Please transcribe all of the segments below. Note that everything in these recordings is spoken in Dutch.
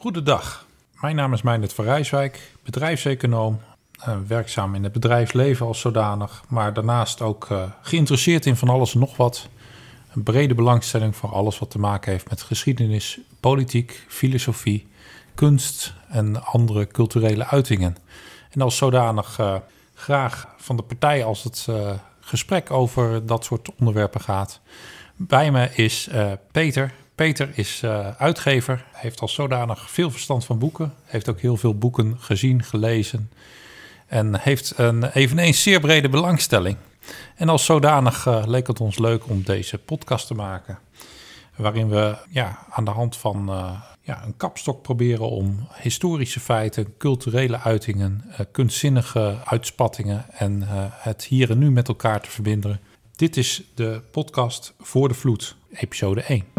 Goedendag, mijn naam is Meindert van Rijswijk, bedrijfseconoom, eh, werkzaam in het bedrijfsleven als zodanig, maar daarnaast ook eh, geïnteresseerd in van alles en nog wat. Een brede belangstelling voor alles wat te maken heeft met geschiedenis, politiek, filosofie, kunst en andere culturele uitingen. En als zodanig eh, graag van de partij als het gesprek over dat soort onderwerpen gaat. Bij me is Peter. Peter is eh, uitgever, heeft als zodanig veel verstand van boeken, heeft ook heel veel boeken gezien, gelezen en heeft een eveneens zeer brede belangstelling. En als zodanig eh, leek het ons leuk om deze podcast te maken, waarin we ja, aan de hand van eh, ja, een kapstok proberen om historische feiten, culturele uitingen, kunstzinnige uitspattingen en het hier en nu met elkaar te verbinden. Dit is de podcast Voor de Vloed, episode 1.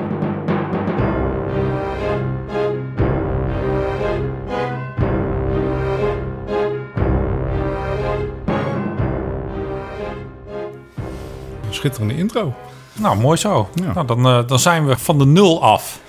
Schitterende intro. Nou, mooi zo. Ja. Nou, dan, eh, dan zijn we van de nul af.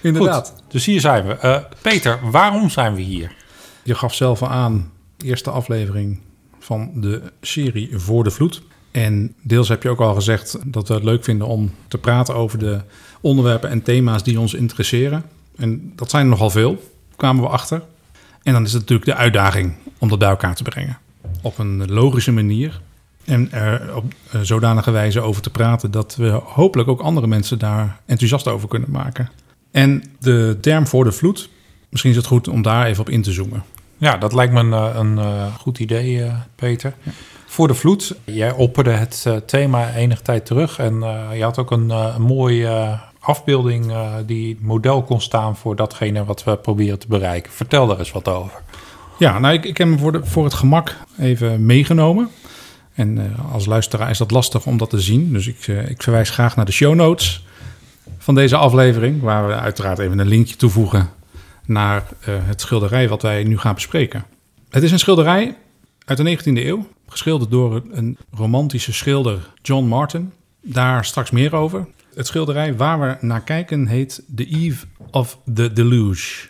Inderdaad. Goed, dus hier zijn we. Eh, Peter, waarom zijn we hier? Je gaf zelf al aan, eerste aflevering van de serie Voor de Vloed. En deels heb je ook al gezegd dat we het leuk vinden om te praten over de onderwerpen en thema's die ons interesseren. En dat zijn er nogal veel, kwamen we achter. En dan is het natuurlijk de uitdaging om dat bij elkaar te brengen. Op een logische manier. En er op zodanige wijze over te praten dat we hopelijk ook andere mensen daar enthousiast over kunnen maken. En de term voor de vloed, misschien is het goed om daar even op in te zoomen. Ja, dat lijkt me een, eh, een eh, goed idee, eh, Peter. Voor de vloed, jij opperde het thema enige tijd terug. En je had ook een, een mooie afbeelding die model kon staan voor datgene wat we proberen te bereiken. Vertel daar eens wat over. Ja, nou, ik, ik heb hem voor, de, voor het gemak even meegenomen. En eh, als luisteraar is dat lastig om dat te zien. Dus ik, eh, ik verwijs graag naar de show notes van deze aflevering. Waar we uiteraard even een linkje toevoegen naar eh, het schilderij wat wij nu gaan bespreken. Het is een schilderij uit de 19e eeuw. Geschilderd door een romantische schilder John Martin. Daar straks meer over. Het schilderij waar we naar kijken heet The Eve of the Deluge.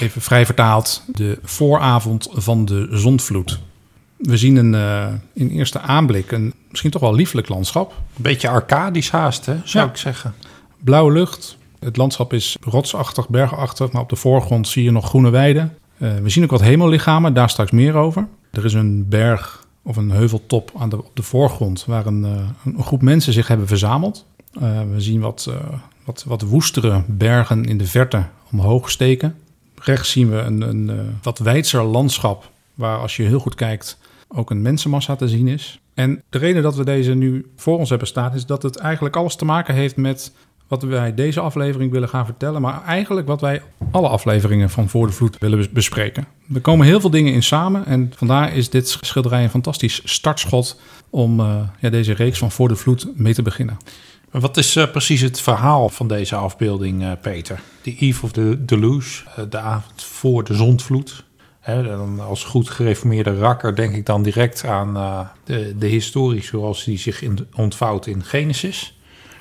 Even vrij vertaald, de vooravond van de zondvloed. We zien een, eh, in eerste aanblik een misschien toch wel lieflijk landschap. Een beetje arcadisch haast, hè, zou Ja. ik zeggen. Blauwe lucht. Het landschap is rotsachtig, bergachtig, maar op de voorgrond zie je nog groene weiden. Eh, we zien ook wat hemellichamen, daar straks meer over. Er is een berg of een heuveltop aan de, op de voorgrond waar een, eh, een groep mensen zich hebben verzameld. We zien wat, wat, wat woestere bergen in de verte omhoog steken. Rechts zien we een, een wat wijdser landschap waar als je heel goed kijkt ook een mensenmassa te zien is. En de reden dat we deze nu voor ons hebben staan is dat het eigenlijk alles te maken heeft met wat wij deze aflevering willen gaan vertellen, maar eigenlijk wat wij alle afleveringen van Voor de Vloed willen bes- bespreken. Er komen heel veel dingen in samen en vandaar is dit schilderij een fantastisch startschot om eh, ja, deze reeks van Voor de Vloed mee te beginnen. Wat is eh, precies het verhaal van deze afbeelding, eh, Peter? The Eve of the Deluge, de avond voor de zondvloed. Dan als goed gereformeerde rakker denk ik dan direct aan eh, de, de historie zoals die zich in, ontvouwt in Genesis.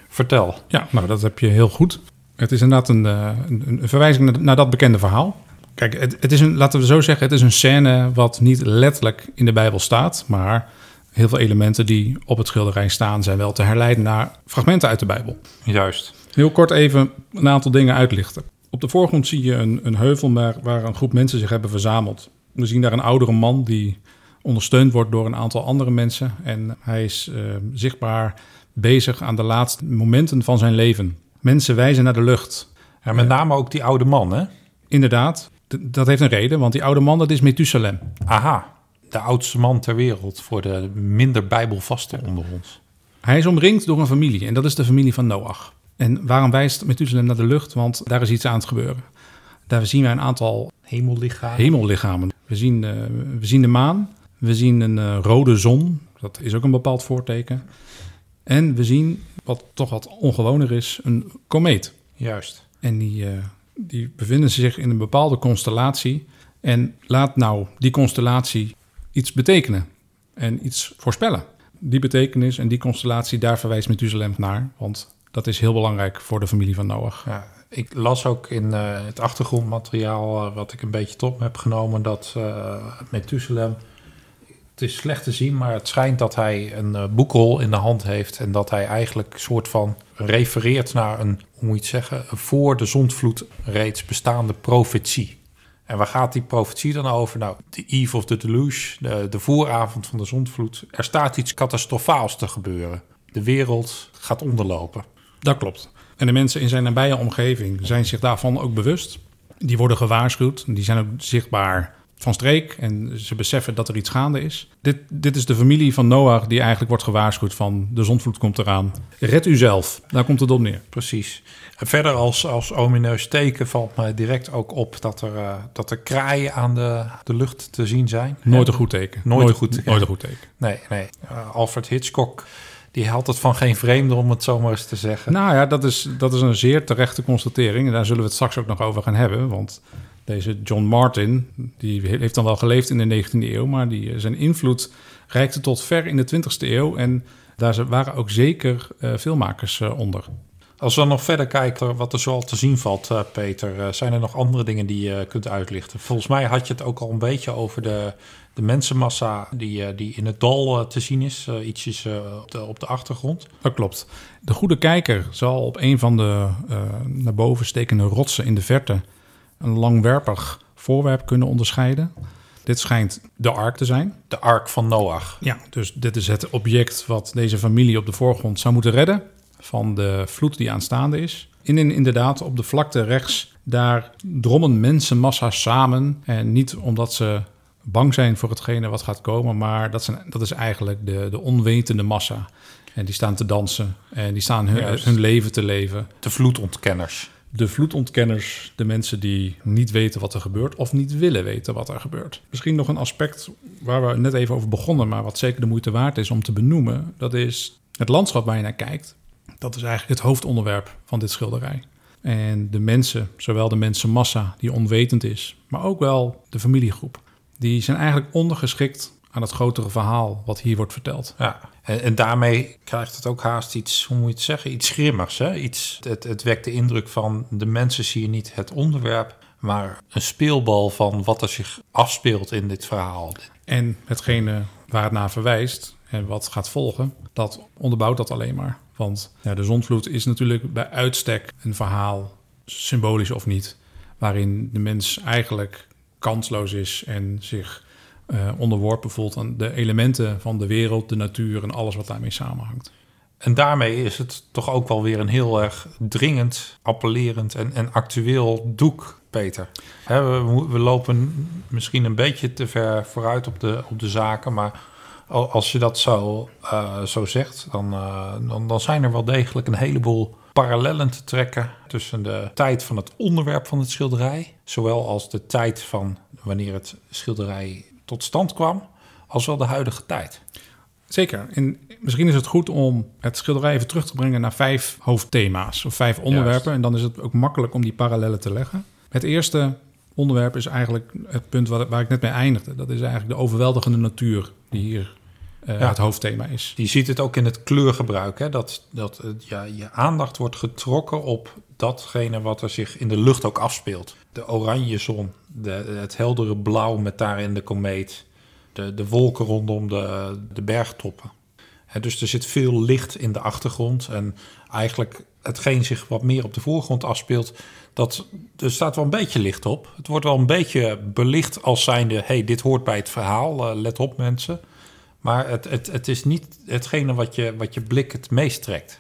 Vertel. Ja, nou dat heb je heel goed. Het is inderdaad een, eh, een, een verwijzing naar, naar dat bekende verhaal. Kijk, het, het is een, laten we zo zeggen, het is een scène wat niet letterlijk in de Bijbel staat, maar heel veel elementen die op het schilderij staan zijn wel te herleiden naar fragmenten uit de Bijbel. Juist. Heel kort even een aantal dingen uitlichten. Op de voorgrond zie je een, een heuvel waar, waar een groep mensen zich hebben verzameld. We zien daar een oudere man die ondersteund wordt door een aantal andere mensen. En hij is eh, zichtbaar bezig aan de laatste momenten van zijn leven. Mensen wijzen naar de lucht. Ja, met name ook die oude man, hè? Inderdaad, d- dat heeft een reden, want die oude man dat is Methusalem. Aha, de oudste man ter wereld voor de minder bijbelvasten onder ons. Hij is omringd door een familie en dat is de familie van Noach. En waarom wijst Methusalem naar de lucht? Want daar is iets aan het gebeuren. Daar zien wij een aantal Hemellichaam. hemellichamen. We zien, eh, we zien de maan, we zien een eh, rode zon, dat is ook een bepaald voorteken. En we zien, wat toch wat ongewoner is, een komeet. Juist. En die, eh, die bevinden zich in een bepaalde constellatie. En laat nou die constellatie iets betekenen en iets voorspellen. Die betekenis en die constellatie, daar verwijst Methuselem naar, want dat is heel belangrijk voor de familie van Noach. Ja, Ik las ook in uh, het achtergrondmateriaal uh, wat ik een beetje top heb genomen dat uh, Methuselem het is slecht te zien, maar het schijnt dat hij een boekrol in de hand heeft en dat hij eigenlijk soort van refereert naar een, hoe moet je het zeggen, een voor de zondvloed reeds bestaande profetie. En waar gaat die profetie dan over? Nou, de eve of the deluge, de, de vooravond van de zondvloed. Er staat iets catastrofaals te gebeuren. De wereld gaat onderlopen. Dat klopt. En de mensen in zijn nabije omgeving zijn zich daarvan ook bewust. Die worden gewaarschuwd. Die zijn ook zichtbaar van streek en ze beseffen dat er iets gaande is. Dit, dit is de familie van Noach die eigenlijk wordt gewaarschuwd van de zondvloed komt eraan. Red u zelf, daar komt het op neer. Precies. En verder als, als omineus teken valt mij direct ook op dat er, uh, dat er kraaien aan de, de lucht te zien zijn. Nooit een goed teken. Nooit, nooit een goed teken. Nooit een goed teken. Nee, nee. Uh, Alfred Hitchcock die haalt het van geen vreemde, om het zo maar eens te zeggen. Nou ja, dat is, dat is een zeer terechte constatering. En daar zullen we het straks ook nog over gaan hebben. Want deze John Martin, die heeft dan wel geleefd in de 19e eeuw, maar die, zijn invloed reikte tot ver in de 20e eeuw. En daar waren ook zeker uh, filmmakers uh, onder. Als we dan nog verder kijken wat er zoal te zien valt, uh, Peter, zijn er nog andere dingen die je kunt uitlichten? Volgens mij had je het ook al een beetje over de, de mensenmassa die, die in het dal te zien is, ietsjes op, de, op de achtergrond. Dat klopt. De goede kijker zal op een van de naar boven stekende rotsen in de verte een langwerpig voorwerp kunnen onderscheiden. Dit schijnt de ark te zijn. De ark van Noach. Ja, dus dit is het object wat deze familie op de voorgrond zou moeten redden van de vloed die aanstaande is. En inderdaad, op de vlakte rechts, daar drommen mensenmassa's samen. En niet omdat ze bang zijn voor hetgene wat gaat komen, maar dat, zijn, dat is eigenlijk de, de onwetende massa. En die staan te dansen en die staan hun, hun leven te leven. De vloedontkenners de vloedontkenners, de mensen die niet weten wat er gebeurt of niet willen weten wat er gebeurt. Misschien nog een aspect waar we net even over begonnen, maar wat zeker de moeite waard is om te benoemen. Dat is het landschap waar je naar kijkt. Dat is eigenlijk het hoofdonderwerp van dit schilderij. En de mensen, zowel de mensenmassa die onwetend is, maar ook wel de familiegroep, die zijn eigenlijk ondergeschikt aan het grotere verhaal wat hier wordt verteld. Ja, en, en, daarmee krijgt het ook haast iets, hoe moet je het zeggen, iets grimmigs. Hè? Iets, het, het wekt de indruk van de mensen zien niet het onderwerp, maar een speelbal van wat er zich afspeelt in dit verhaal. En hetgene waar het naar verwijst en wat gaat volgen, dat onderbouwt dat alleen maar. Want ja, de zonvloed is natuurlijk bij uitstek een verhaal, symbolisch of niet, waarin de mens eigenlijk kansloos is en zich uh, onderworpen voelt aan de elementen van de wereld, de natuur en alles wat daarmee samenhangt. En daarmee is het toch ook wel weer een heel erg dringend, appellerend en, en actueel doek, Peter. we, we, lopen misschien een beetje te ver vooruit op de, op de zaken, maar als je dat zo, uh, zo zegt, dan, uh, dan, dan zijn er wel degelijk een heleboel parallellen te trekken tussen de tijd van het onderwerp van het schilderij, zowel als de tijd van wanneer het schilderij tot stand kwam, als wel de huidige tijd. Zeker. En misschien is het goed om het schilderij even terug te brengen naar vijf hoofdthema's of vijf onderwerpen. En dan is het ook makkelijk om die parallellen te leggen. Het eerste onderwerp is eigenlijk het punt waar, waar ik net mee eindigde. Dat is eigenlijk de overweldigende natuur die hier uh, ja. het hoofdthema is. Je ziet het ook in het kleurgebruik. Hè? Dat, dat ja, je aandacht wordt getrokken op datgene wat er zich in de lucht ook afspeelt. De oranje zon, de, het heldere blauw met daarin de komeet, de, de wolken rondom de, de bergtoppen. dus er zit veel licht in de achtergrond en eigenlijk hetgeen zich wat meer op de voorgrond afspeelt, dat, er staat wel een beetje licht op. Het wordt wel een beetje belicht als zijnde, hey, dit hoort bij het verhaal, uh, let op mensen. Maar het, het, het is niet hetgene wat je, wat je blik het meest trekt.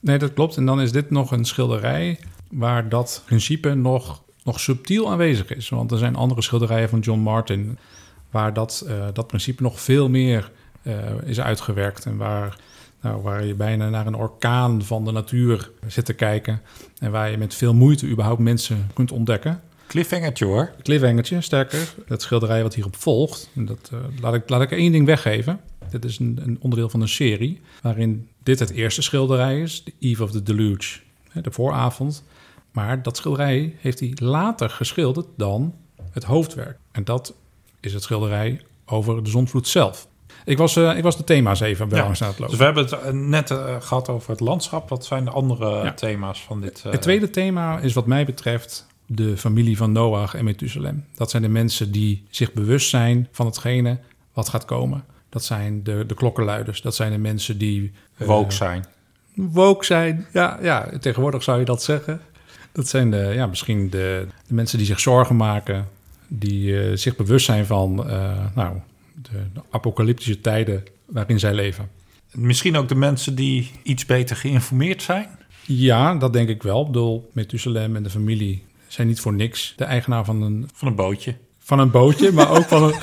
Nee, dat klopt. En dan is dit nog een schilderij waar dat principe nog, nog subtiel aanwezig is. Want er zijn andere schilderijen van John Martin waar dat, uh, dat principe nog veel meer uh, is uitgewerkt. En waar, nou, waar je bijna naar een orkaan van de natuur zit te kijken. En waar je met veel moeite überhaupt mensen kunt ontdekken. Cliffhangertje hoor. Cliffhangertje, sterker. Het schilderij wat hierop volgt. En dat, uh, laat, ik, laat ik één ding weggeven. Dit is een, een, onderdeel van een serie waarin dit het eerste schilderij is, The Eve of the Deluge, de vooravond. Maar dat schilderij heeft hij later geschilderd dan het hoofdwerk. En dat is het schilderij over de zonvloed zelf. Ik was, uh, ik was de thema's even bij Ja, aan het lopen. Dus we hebben het eh, net eh, gehad over het landschap. Wat zijn de andere Ja. thema's van dit? eh, Het tweede thema is wat mij betreft de familie van Noach en Methuselem. Dat zijn de mensen die zich bewust zijn van hetgene wat gaat komen. Dat zijn de, de klokkenluiders. Dat zijn de mensen die... eh, woke zijn. woke zijn. Ja, ja, tegenwoordig zou je dat zeggen. Dat zijn de, ja, misschien de, de mensen die zich zorgen maken, die eh, zich bewust zijn van eh, nou, de, de apocalyptische tijden waarin zij leven. Misschien ook de mensen die iets beter geïnformeerd zijn. Ja, dat denk ik wel. Ik bedoel, Methuselem en de familie zijn niet voor niks de eigenaar van een, Van een bootje. van een bootje, maar ook van een,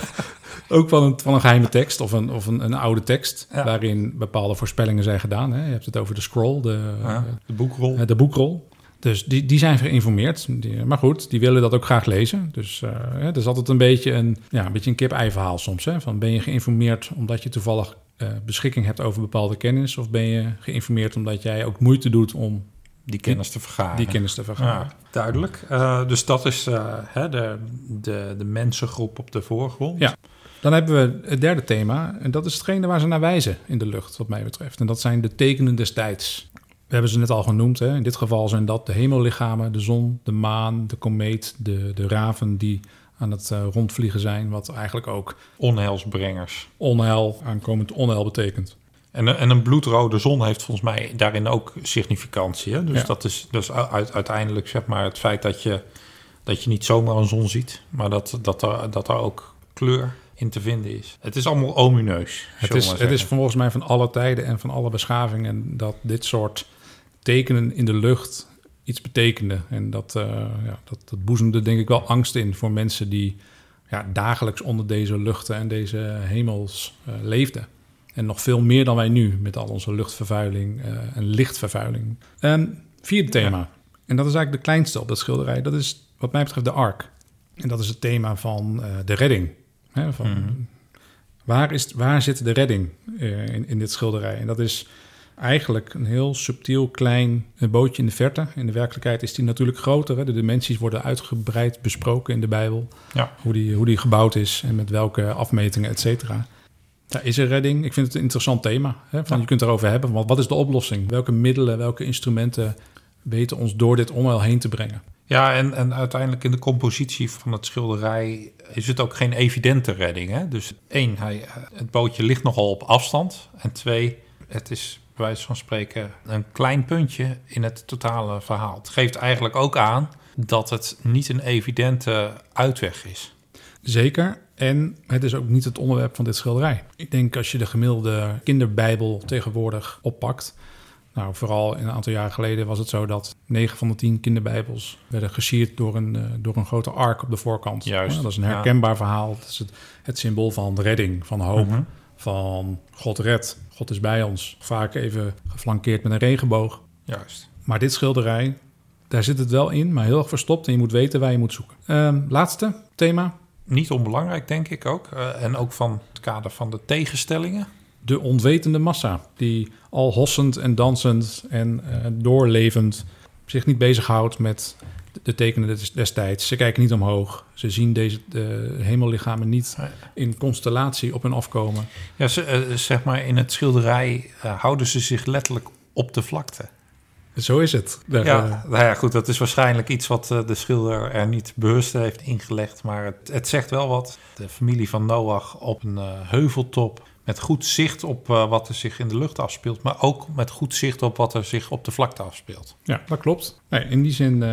ook van een, van een geheime tekst of een, of een, een oude tekst Ja. waarin bepaalde voorspellingen zijn gedaan. Hè. Je hebt het over de scroll, de, Ja, de boekrol. Eh, de boekrol. Dus die, die zijn geïnformeerd. Die, maar goed, die willen dat ook graag lezen. Dus eh, hè, het is altijd een beetje een, ja, een, beetje een kip-ei verhaal soms. Hè? Van ben je geïnformeerd omdat je toevallig eh, beschikking hebt over bepaalde kennis? Of ben je geïnformeerd omdat jij ook moeite doet om die kennis te vergaren. die kennis te vergaren? Ja, duidelijk. Eh, dus dat is eh, hè, de, de, de mensengroep op de voorgrond. Ja. Dan hebben we het derde thema. En dat is hetgene waar ze naar wijzen in de lucht, wat mij betreft. En dat zijn de tekenen des tijds. We hebben ze net al genoemd. Hè? In dit geval zijn dat de hemellichamen, de zon, de maan, de komeet, de, de raven die aan het eh, rondvliegen zijn. Wat eigenlijk ook Onheilsbrengers. onheil, aankomend onheil betekent. En, en een bloedrode zon heeft volgens mij daarin ook significantie. Hè? Dus Ja. dat is dus uiteindelijk zeg maar het feit dat je, dat je niet zomaar een zon ziet, maar dat, dat, er, dat er ook kleur in te vinden is. Het is allemaal omineus. Het is, het is volgens mij van alle tijden en van alle beschavingen dat dit soort tekenen in de lucht iets betekende. En dat, eh, ja, dat, dat boezemde denk ik wel angst in voor mensen die ja, dagelijks onder deze luchten en deze hemels eh, leefden. En nog veel meer dan wij nu met al onze luchtvervuiling eh, en lichtvervuiling. En vierde thema. En dat is eigenlijk de kleinste op dat schilderij. Dat is wat mij betreft de ark. En dat is het thema van eh, de redding. Hè, van, Mhm. Waar, is, waar zit de redding eh, in, in dit schilderij? En dat is eigenlijk een heel subtiel klein bootje in de verte. In de werkelijkheid is die natuurlijk groter. Hè? De dimensies worden uitgebreid besproken in de Bijbel. Ja. Hoe, die, hoe die gebouwd is en met welke afmetingen, et cetera. Is er redding. Ik vind het een interessant thema. Hè? Van, Ja. Je kunt erover hebben. Want wat is de oplossing? Welke middelen, welke instrumenten weten ons door dit onheil heen te brengen? Ja, en, en uiteindelijk in de compositie van het schilderij is het ook geen evidente redding. Hè? Dus één, hij, het bootje ligt nogal op afstand. En twee, het is bij wijze van spreken een klein puntje in het totale verhaal. Het geeft eigenlijk ook aan dat het niet een evidente uitweg is. Zeker. En het is ook niet het onderwerp van dit schilderij. Ik denk als je de gemiddelde kinderbijbel tegenwoordig oppakt. Nou, vooral een aantal jaren geleden was het zo dat 9 van de 10 kinderbijbels werden gesierd door een, eh, door een grote ark op de voorkant. Juist, Ja, dat is een ja. herkenbaar verhaal. Dat is het, het symbool van redding, van hoop, Mhm. van God redt, God is bij ons. Vaak even geflankeerd met een regenboog. Juist. Maar dit schilderij, daar zit het wel in, maar heel erg verstopt. En je moet weten waar je moet zoeken. Ehm, laatste thema, Niet onbelangrijk, denk ik ook. Eh, en ook van het kader van de tegenstellingen. de onwetende massa, die al hossend en dansend en eh, doorlevend zich niet bezighoudt met de tekenen des- destijds. Ze kijken niet omhoog. Ze zien deze de hemellichamen niet in constellatie op hun afkomen. Ja, ze, eh, zeg maar in het schilderij houden ze zich letterlijk op de vlakte. Zo is het. Daar, Ja, eh, nou ja, goed, dat is waarschijnlijk iets wat eh, de schilder er niet bewust heeft ingelegd. Maar het, het zegt wel wat. De familie van Noach op een eh, heuveltop. Met goed zicht op eh, wat er zich in de lucht afspeelt. Maar ook met goed zicht op wat er zich op de vlakte afspeelt. Ja, dat klopt. Nee, in die zin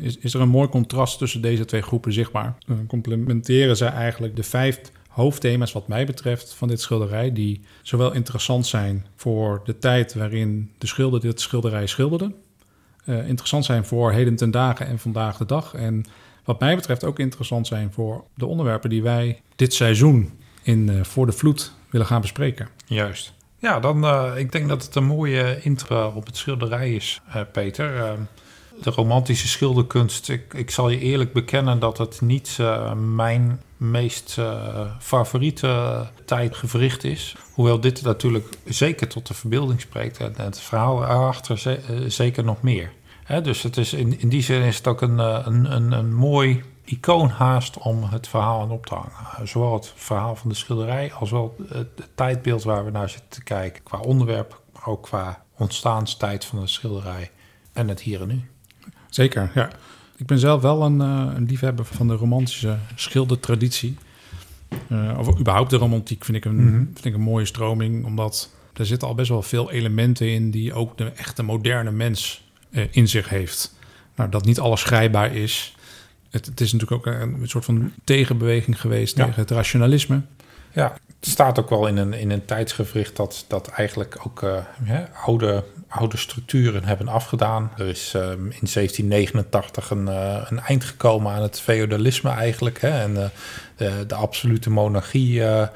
is, is er een mooi contrast tussen deze twee groepen zichtbaar. Dan complementeren zij eigenlijk de vijf hoofdthema's, wat mij betreft, van dit schilderij. Die zowel interessant zijn voor de tijd waarin de schilder dit schilderij schilderde. eh, interessant zijn voor heden ten dagen en vandaag de dag. En wat mij betreft ook interessant zijn voor de onderwerpen die wij dit seizoen in eh, Voor de Vloed willen gaan bespreken. Juist. Ja, dan uh, ik denk dat het een mooie intro op het schilderij is, Peter. De romantische schilderkunst, ik, ik, zal je eerlijk bekennen dat het niet uh, mijn meest uh, favoriete tijdgevricht is. Hoewel dit natuurlijk zeker tot de verbeelding spreekt en het verhaal erachter ze, uh, zeker nog meer. Hè, dus het is in, in die zin is het ook een, een, een, een mooi icoon haast om het verhaal aan op te hangen. Zowel het verhaal van de schilderij als wel het, het tijdbeeld waar we naar zitten te kijken. Qua onderwerp, maar ook qua ontstaanstijd van de schilderij en het hier en nu. Zeker, ja. Ik ben zelf wel een, uh, een liefhebber van de romantische schildertraditie. Uh, of überhaupt de romantiek vind ik, een, Mhm. vind ik een mooie stroming, omdat er zitten al best wel veel elementen in die ook de echte moderne mens eh, in zich heeft. Nou, dat niet alles schrijfbaar is. Het, het is natuurlijk ook een, soort van tegenbeweging geweest Ja. tegen het rationalisme. Ja, het staat ook wel in een, in een tijdsgevricht dat, dat eigenlijk ook eh, oude, oude structuren hebben afgedaan. Er is ehm, in 1789 een, eh, een eind gekomen aan het feodalisme eigenlijk. Hè, en eh, de, de absolute monarchie, eh,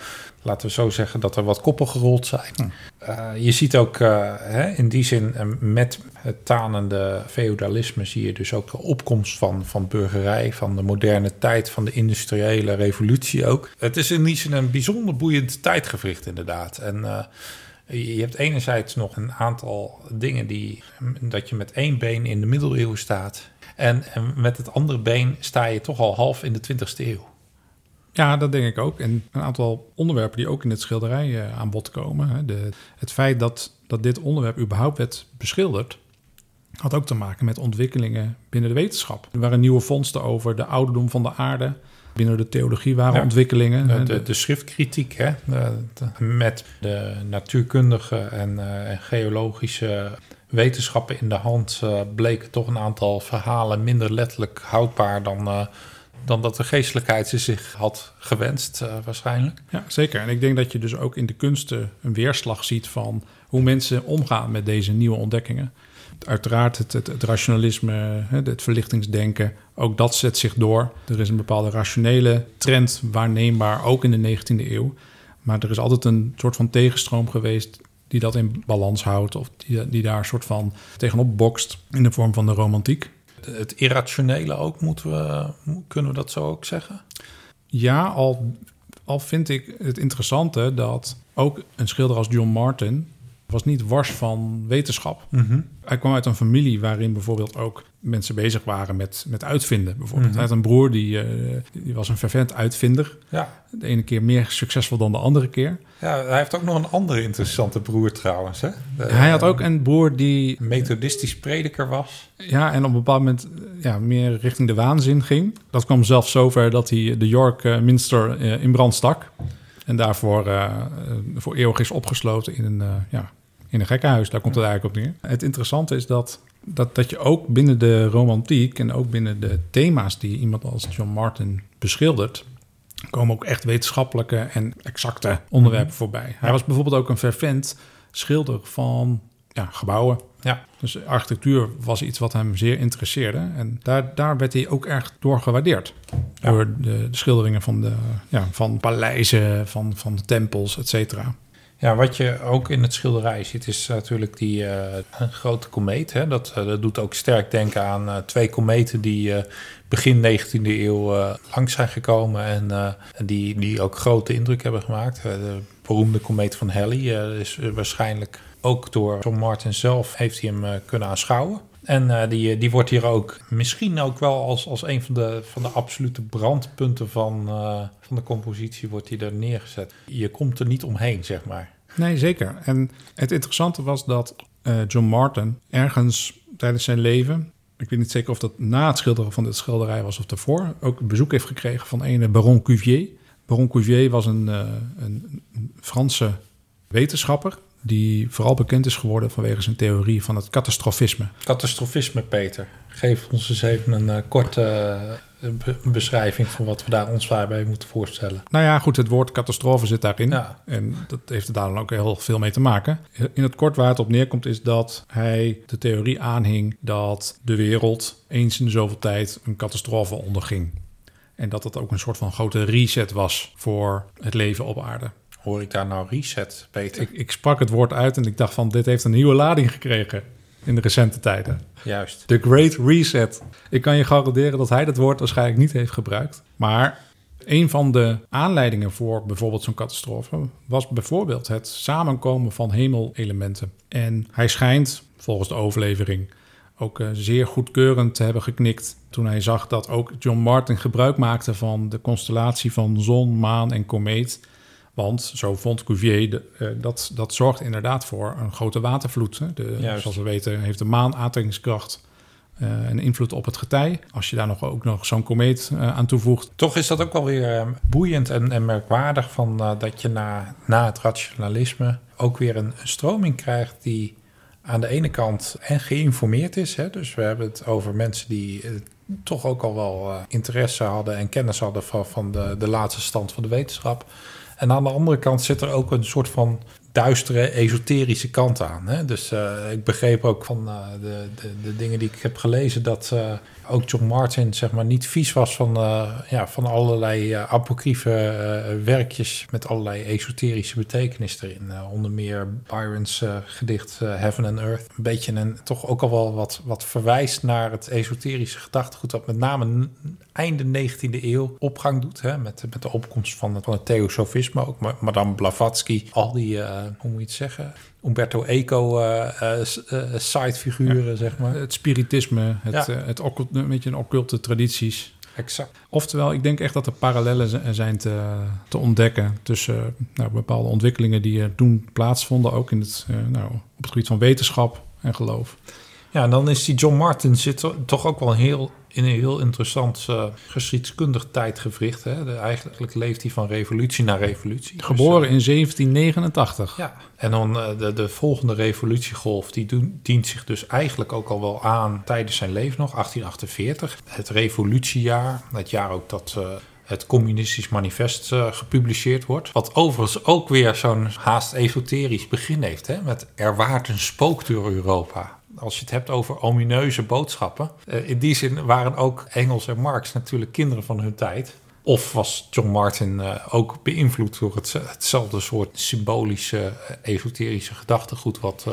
laten we zo zeggen, dat er wat koppen gerold zijn. Hm. Eh, je ziet ook eh, hè, in die zin eh, met het tanende feodalisme zie je dus ook de opkomst van, van burgerij, van de moderne tijd, van de industriële revolutie ook. Het is in die zin een bijzonder boeiend tijdgevricht inderdaad. En je hebt enerzijds nog een aantal dingen die dat je met één been in de middeleeuwen staat. En, en met het andere been sta je toch al half in de 20ste eeuw. Ja, dat denk ik ook. En een aantal onderwerpen die ook in het schilderij eh, aan bod komen. Hè. De, het feit dat, dat dit onderwerp überhaupt werd beschilderd, had ook te maken met ontwikkelingen binnen de wetenschap. Er waren nieuwe vondsten over de ouderdom van de aarde. Binnen de theologie waren Ja. ontwikkelingen. De, de, de schriftkritiek, hè, de- de- met de natuurkundige en, eh, en geologische wetenschappen in de hand, eh, bleken toch een aantal verhalen minder letterlijk houdbaar dan, eh, dan dat de geestelijkheid ze zich had gewenst, eh, waarschijnlijk. Ja, zeker. En ik denk dat je dus ook in de kunsten een weerslag ziet van hoe mensen omgaan met deze nieuwe ontdekkingen. Uiteraard het, het, het rationalisme, het verlichtingsdenken, ook dat zet zich door. Er is een bepaalde rationele trend waarneembaar, ook in de 19e eeuw. Maar er is altijd een soort van tegenstroom geweest die dat in balans houdt... of die, die daar een soort van tegenop bokst in de vorm van de romantiek. Het irrationele ook, moeten we, kunnen we dat zo ook zeggen? Ja, al, al vind ik het interessante dat ook een schilder als John Martin was niet wars van wetenschap. Hij kwam uit een familie waarin bijvoorbeeld ook mensen bezig waren met, met uitvinden. Bijvoorbeeld. Mhm. Hij had een broer die, eh, die was een fervent uitvinder. Ja. De ene keer meer succesvol dan de andere keer. ja, hij heeft ook nog een andere interessante broer trouwens. Hè? De- Hij had ook een broer die methodistisch prediker was. Ja, en op een bepaald moment ja, meer richting de waanzin ging. Dat kwam zelfs zover dat hij de York eh, Minster eh, in brand stak. En daarvoor eh, eh, voor eeuwig is opgesloten in een, eh, ja, in een gekkenhuis. Daar komt het eigenlijk op neer. Het interessante is dat, dat, dat je ook binnen de romantiek... en ook binnen de thema's die iemand als John Martin beschildert... komen ook echt wetenschappelijke en exacte onderwerpen voorbij. Hij was bijvoorbeeld ook een fervent schilder van ja, gebouwen. Ja. Dus architectuur was iets wat hem zeer interesseerde. En daar, daar werd hij ook erg door gewaardeerd. Ja. Door de, de schilderingen van, de, ja, van paleizen, van, van tempels, et cetera. Ja, wat je ook in het schilderij ziet, is natuurlijk die eh, grote komeet. Hè? Dat, eh, dat doet ook sterk denken aan eh, twee kometen die begin 19e eeuw langs zijn gekomen en die, die ook grote indruk hebben gemaakt. De beroemde komeet van Halley is waarschijnlijk ook door John Martin zelf heeft hij hem eh, kunnen aanschouwen. En eh, die, die wordt hier ook misschien ook wel als, als een van de, van de absolute brandpunten van, eh, van de compositie wordt hij er neergezet. Je komt er niet omheen, zeg maar. Nee, zeker. En het interessante was dat eh, John Martin ergens tijdens zijn leven... ik weet niet zeker of dat na het schilderen van dit schilderij was of daarvoor... ook bezoek heeft gekregen van een Baron Cuvier. Baron Cuvier was eh, een, een Franse wetenschapper... die vooral bekend is geworden vanwege zijn theorie van het catastrofisme. Catastrofisme, Peter. Geef ons eens even een eh, korte eh, be- beschrijving van wat we daar ons daarbij moeten voorstellen. Nou ja, goed, het woord catastrofe zit daarin. Ja. En dat heeft er daar ook heel veel mee te maken. In het kort waar het op neerkomt is dat hij de theorie aanhing dat de wereld eens in zoveel tijd een catastrofe onderging. En dat dat ook een soort van grote reset was voor het leven op aarde. Hoor ik daar nou reset, Peter? Ik, ik sprak het woord uit en ik dacht van dit heeft een nieuwe lading gekregen in de recente tijden. Juist. The Great Reset. Ik kan je garanderen dat hij dat woord waarschijnlijk niet heeft gebruikt. Maar een van de aanleidingen voor bijvoorbeeld zo'n catastrofe was bijvoorbeeld het samenkomen van hemelelementen. En hij schijnt, volgens de overlevering, ook uh, zeer goedkeurend te hebben geknikt toen hij zag dat ook John Martin gebruik maakte van de constellatie van zon, maan en komeet. Want zo vond Cuvier de, uh, dat dat zorgt inderdaad voor een grote watervloed. Hè. De, zoals we weten heeft de maan aantrekkingskracht uh, een invloed op het getij. Als je daar nog, ook nog zo'n komeet uh, aan toevoegt. Toch is dat ook wel weer uh, boeiend en, en, merkwaardig van, dat je na, na het rationalisme ook weer een, een, stroming krijgt die aan de ene kant en geïnformeerd is. Hè? Dus we hebben het over mensen die toch ook al wel interesse hadden en kennis hadden van, van de, de laatste stand van de wetenschap. En aan de andere kant zit er ook een soort van duistere, esoterische kant aan. Hè? Dus uh, ik begreep ook van uh, de, de, de, dingen die ik heb gelezen... dat uh, ook John Martin zeg maar, niet vies was van, ja, van allerlei apocryfe werkjes... met allerlei esoterische betekenis erin. onder meer Byron's gedicht Heaven and Earth. Een beetje een, toch ook al wel wat, wat verwijst naar het esoterische gedachtegoed... dat met name einde 19e eeuw opgang doet... Hè? Met, met de opkomst van het, van het theosofisme. Ook Madame Blavatsky, al die hoe moet je het zeggen? Umberto Eco uh, uh, sidefiguren, zeg maar. Het spiritisme, het, ja. het occult, een beetje een occulte tradities. Exact. Oftewel, ik denk echt dat er parallellen zijn te, te ontdekken tussen nou, bepaalde ontwikkelingen die er toen plaatsvonden, ook in het, nou, op het gebied van wetenschap en geloof. Ja, en dan is die John Martin zit toch ook wel heel in een heel interessant uh, geschiedskundig tijdgevricht. Hè. De, eigenlijk leeft hij van revolutie naar revolutie. Geboren dus, uh, in 1789. Ja, en dan uh, de, de volgende revolutiegolf, die doen, dient zich dus eigenlijk ook al wel aan tijdens zijn leven nog, 1848. Het revolutiejaar, het jaar ook dat het Communistisch Manifest uh, gepubliceerd wordt. Wat overigens ook weer zo'n haast esoterisch begin heeft. Hè? Met er waart een spook door Europa als je het hebt over omineuze boodschappen. Uh, in die zin waren ook Engels en Marx natuurlijk kinderen van hun tijd. Of was John Martin uh, ook beïnvloed door het, hetzelfde soort symbolische, uh, esoterische gedachtegoed wat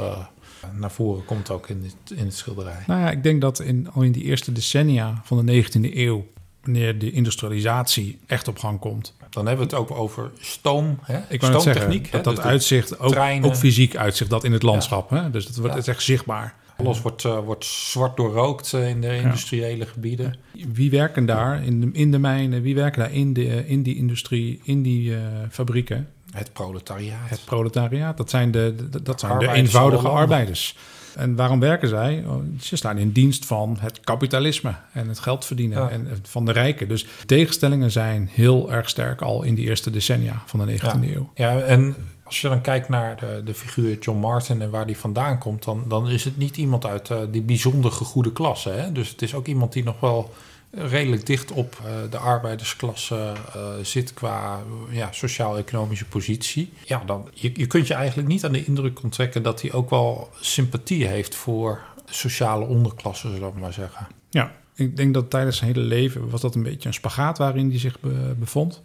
naar voren komt ook in het, in het schilderij? Nou ja, ik denk dat in, al in die eerste decennia van de 19e eeuw, wanneer de industrialisatie echt op gang komt, dan hebben we het ook over stoom, hè? Ik stoomtechniek. Zeggen, dat dat dus uitzicht, ook, ook, fysiek uitzicht dat in het landschap. Ja. Hè? Dus dat wordt ja. echt zichtbaar. Alles wordt, uh, wordt zwart doorrookt uh, in de industriële gebieden. Wie werken daar in de, in de mijnen? Wie werken daar in, de, in die industrie, in die uh, fabrieken? Het proletariaat. Het proletariaat, dat zijn de, de dat zijn de eenvoudige arbeiders. En waarom werken zij? Oh, ze staan in dienst van het kapitalisme en het geld verdienen ja. en van de rijken. Dus tegenstellingen zijn heel erg sterk al in die eerste decennia van de 19e ja. eeuw. Ja, en als je dan kijkt naar de, de figuur John Martin en waar die vandaan komt, dan, dan is het niet iemand uit uh, die bijzonder gegoede klasse. Hè? Dus het is ook iemand die nog wel redelijk dicht op uh, de arbeidersklasse uh, zit qua ja, sociaal-economische positie. Ja, dan, je, je kunt je eigenlijk niet aan de indruk onttrekken dat hij ook wel sympathie heeft voor sociale onderklasse, zullen we maar zeggen. Ja, ik denk dat tijdens zijn hele leven was dat een beetje een spagaat waarin hij zich be, bevond.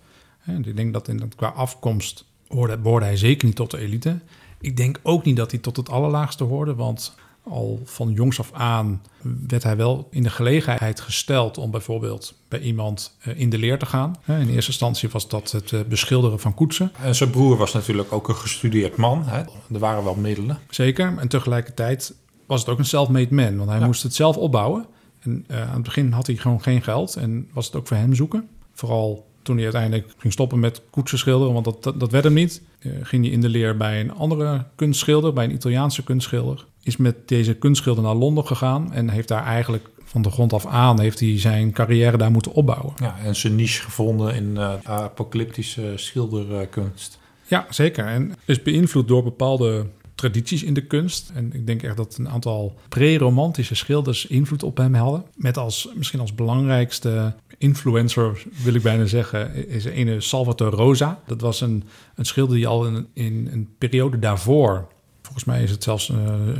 Ik denk dat in, qua afkomst hoorde, behoorde hij zeker niet tot de elite. Ik denk ook niet dat hij tot het allerlaagste hoorde, want al van jongs af aan werd hij wel in de gelegenheid gesteld om bijvoorbeeld bij iemand eh, in de leer te gaan. In eerste instantie was dat het eh, beschilderen van koetsen. En zijn broer was natuurlijk ook een gestudeerd man. Hè? Er waren wel middelen. Zeker. En tegelijkertijd was het ook een self-made man, want hij ja. moest het zelf opbouwen. En uh, aan het begin had hij gewoon geen geld en was het ook voor hem zoeken. Vooral toen hij uiteindelijk ging stoppen met koetsen schilderen, want dat, dat, dat werd hem niet, uh, ging hij in de leer bij een andere kunstschilder, bij een Italiaanse kunstschilder. Is met deze kunstschilder naar Londen gegaan en heeft daar eigenlijk van de grond af aan heeft hij zijn carrière daar moeten opbouwen. Ja, en zijn niche gevonden in uh, apocalyptische schilderkunst. Ja, zeker. En is beïnvloed door bepaalde tradities in de kunst. En ik denk echt dat een aantal pre-romantische schilders invloed op hem hadden. Met als misschien als belangrijkste influencer, wil ik bijna zeggen, is ene Salvatore Rosa. Dat was een, een schilder die al in, in een periode daarvoor, volgens mij is het zelfs uh,